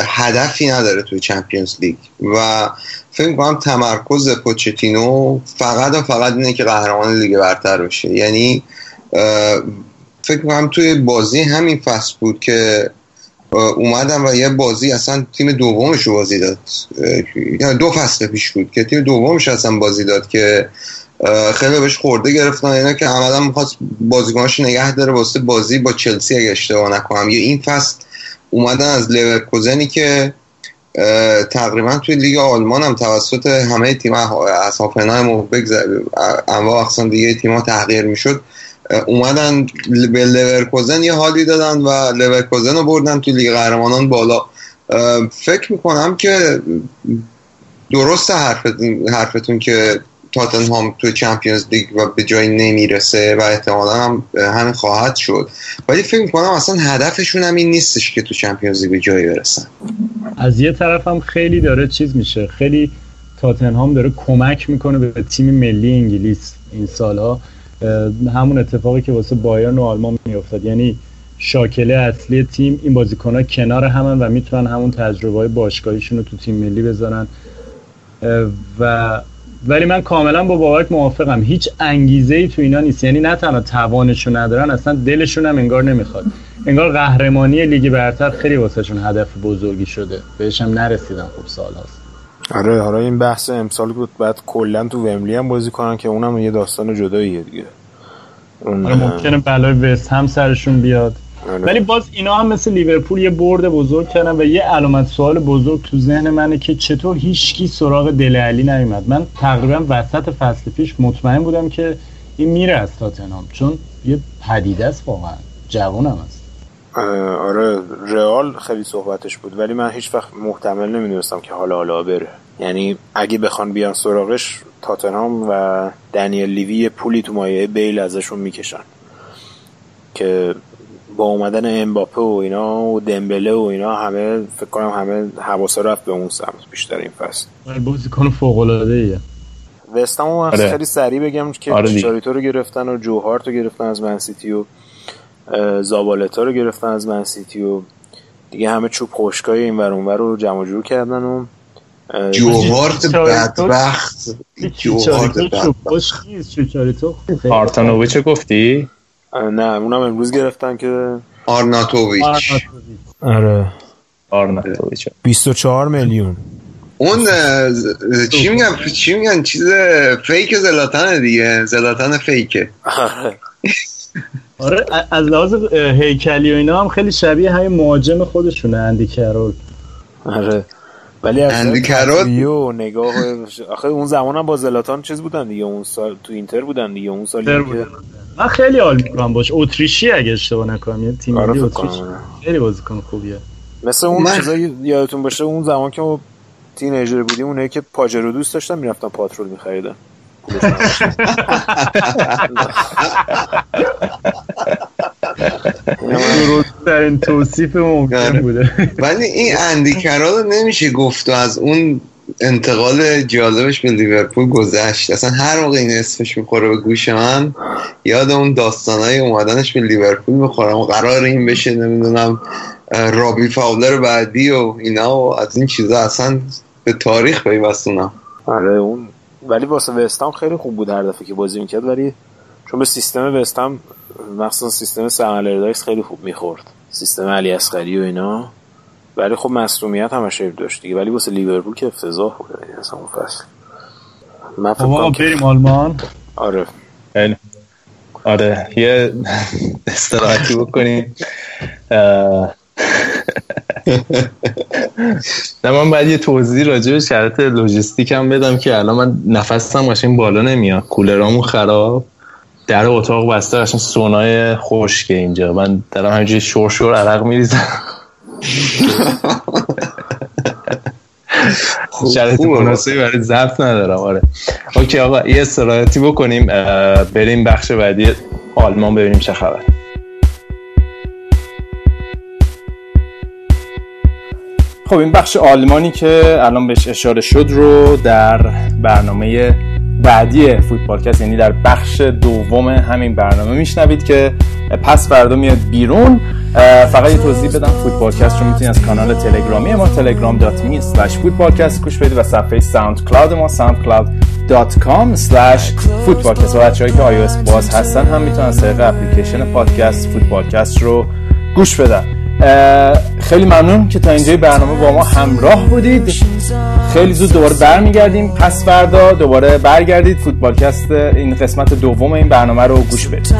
هدفی نداره توی چمپیونز لیگ و فکر می‌کنم تمرکز پوچتینو فقط و فقط اینه که قهرمان لیگ برتر بشه. یعنی فکر می‌کنم توی بازی همین فصل بود که اومدم و یه بازی اصلا تیم دومش رو بازی داد. یعنی دو فصل پیش بود که تیم دومش اصلا بازی داد که خیلی بهش خورده گرفتن. اینا که عملا می‌خواست بازیکناش نگه داره واسه بازی با چلسی اگه اشتباه نکنم. یا این فصل اومدن از لورکوزنی که تقریبا توی لیگ آلمان هم توسط همه تیم از هافنهایم و انواع اقسام دیگه تیم تحقیر می‌شد. اومدن به لورکوزن یه حالی دادن و لورکوزن رو بردن توی لیگ قهرمانان بالا. فکر می‌کنم که درست حرفتون, حرفتون که تاتنهام تو Champions League و به جایی نمی‌رسه و احتمالا هم همین خواهد شد. ولی فکر می‌کنم اصلا هدفشون هم این نیستش که تو Champions League به جایی برسن. از یه طرف هم خیلی داره چیز میشه. خیلی تاتنهام داره کمک می‌کنه به تیم ملی انگلیس این سالها. همون اتفاقی که واسه بایرن و آلمان میافتاد. یعنی شاکله اصلی تیم این بازیکنها کنار همن و می‌تونن همون تجربه های باشگاهیشون رو تو تیم ملی بذارن. و ولی من کاملا با بابک موافقم. هیچ انگیزه ای تو اینا نیست. یعنی نه تنها توانشو ندارن اصلا دلشون هم انگار نمی‌خواد. انگار قهرمانی لیگ برتر خیلی واسهشون هدف بزرگی شده. بهش هم نرسیدن خب سال هست آره حالا این بحث امسال بود بعد کلا تو وملی هم بازی کنن که اونم یه داستان جداییه دیگه. اون آره ممکنه بلای وست هم سرشون بیاد. آره. ولی باز اینا هم مثل لیورپول یه برد بزرگ کردن و یه علامت سوال بزرگ تو ذهن منه که چطور هیچکی سراغ دل علی نیومد. من تقریبا وسط فصل پیش مطمئن بودم که این میره از تاتنهام چون یه پدیده است واقعا. جوون هم است آره رئال خیلی صحبتش بود ولی من هیچ وقت محتمل نمی‌دونستم که حالا حالا بره یعنی اگه بخوان بیان سراغش تاتنهام و دنیل لیوی یه پولی تو مایه بیل ازشون می‌کشن که با اومدن امباپه و اینا و دمبله و اینا همه فکر کنم همه حواسا رفت به اون سمت بیشتر این فصل ولی بازیکن فوق العاده ایه وستام آره. خیلی سریع بگم که آره. چاریتو رو گرفتن و جوهارت رو گرفتن از منسیتی و زابالتا رو گرفتن از منسیتی و دیگه همه چوب خشکای این ور اونور رو جمع و جور کردن و جو هارت بدبخت. جو هارت چیچاریتو بدبخت. آرناتوویچ رو گفتی؟ نه اونم امروز گرفتن که آرناتوویچ. آره. آرناتوویچ. 24 میلیون. اون چی میگن؟ چی میگن؟ چیز fake زلاتان دیگه. زلاتان fake ه. <laughs> آره از لحاظ هیکلی و اینا هم خیلی شبیه همین مهاجم خودشونه اندی کرول. آره. ولی از اندی و نگاه آخه اون زمان هم با زلاتان چیز بودن دیگه اون سال تو اینتر بودن دیگه اون سال بودن. من خیلی حال می‌کنم باش. اتریشی اگه اشتباه نکنم یه تیم آره ملی فکر اتریش کنم، آره. خیلی بازیکن خوبیه. مثل اون من- چیزایی یادتون باشه اون زمان که ما تینیجر بودیم اونایی که پاجرو دوست داشتن می‌رفتن پاترول میخریدن. <laughs> <laughs> درست ترین توصیف ممکن آره. بوده. ولی این اندی کرال رو نمیشه گفت و از اون انتقال جالبش به لیورپول گذشت. اصلا هر موقع این اسمش می‌خوره به گوش من یاد اون داستانای اومدنش به لیورپول می‌خورم و قرار این بشه نمی‌دونم رابی فاولر بعدی و اینا و از این چیزا اصلا به تاریخ پیوستونم آره اون ولی واسه وستام خیلی خوب بود هر دفعه که بازی می‌کرد ولی چون به سیستم وستام مخصوصا سیستم سمالردایس خیلی خوب می‌خورد. سیستم علی اصغری و اینا. ولی خب مصونیت همش عیب داشت دیگه. ولی واسه لیورپول که افتضاح بود. یعنی اصلا اون فصل. من فکر خب بریم آلمان. آره. خیلی. آره یه استراحتی بکنیم. <laughs> نه من باید یه توضیح راجع به شرط لوجستیک هم بدم که الان من نفسم قشنگ بالا نمیاد. کولرامون خراب. در اتاق بسته قشنگ سونای خشکه اینجا. من دارم همینجوری شور شور عرق میریزم. شرط خوبه. مناسبی برای ضبط ندارم. آره. اوکی آقا یه استراحتی بکنیم. بریم بخش بعدی آلمان ببینیم چه خبر. خب این بخش آلمانی که الان بهش اشاره شد رو در برنامه بعدی فوتبالکست یعنی در بخش دوم همین برنامه میشنوید که پس فردا میاد بیرون. فقط یه توضیح بدم فوتبالکست رو می‌تونید از کانال تلگرامی ما telegram.me slash فوتبالکست گوش بدید و صفحه ساوند کلاود ما soundcloud.com slash فوتبالکست و بچه که iOS باز هستن هم می‌تونن از اپلیکیشن پادکست فوتبالکست رو گوش بدن. خیلی ممنون که تا اینجای برنامه با ما همراه بودید. خیلی زود دوباره برمیگردیم. پس فردا دوباره برگردید. فوتبالکست این قسمت دوم این برنامه رو گوش بدید.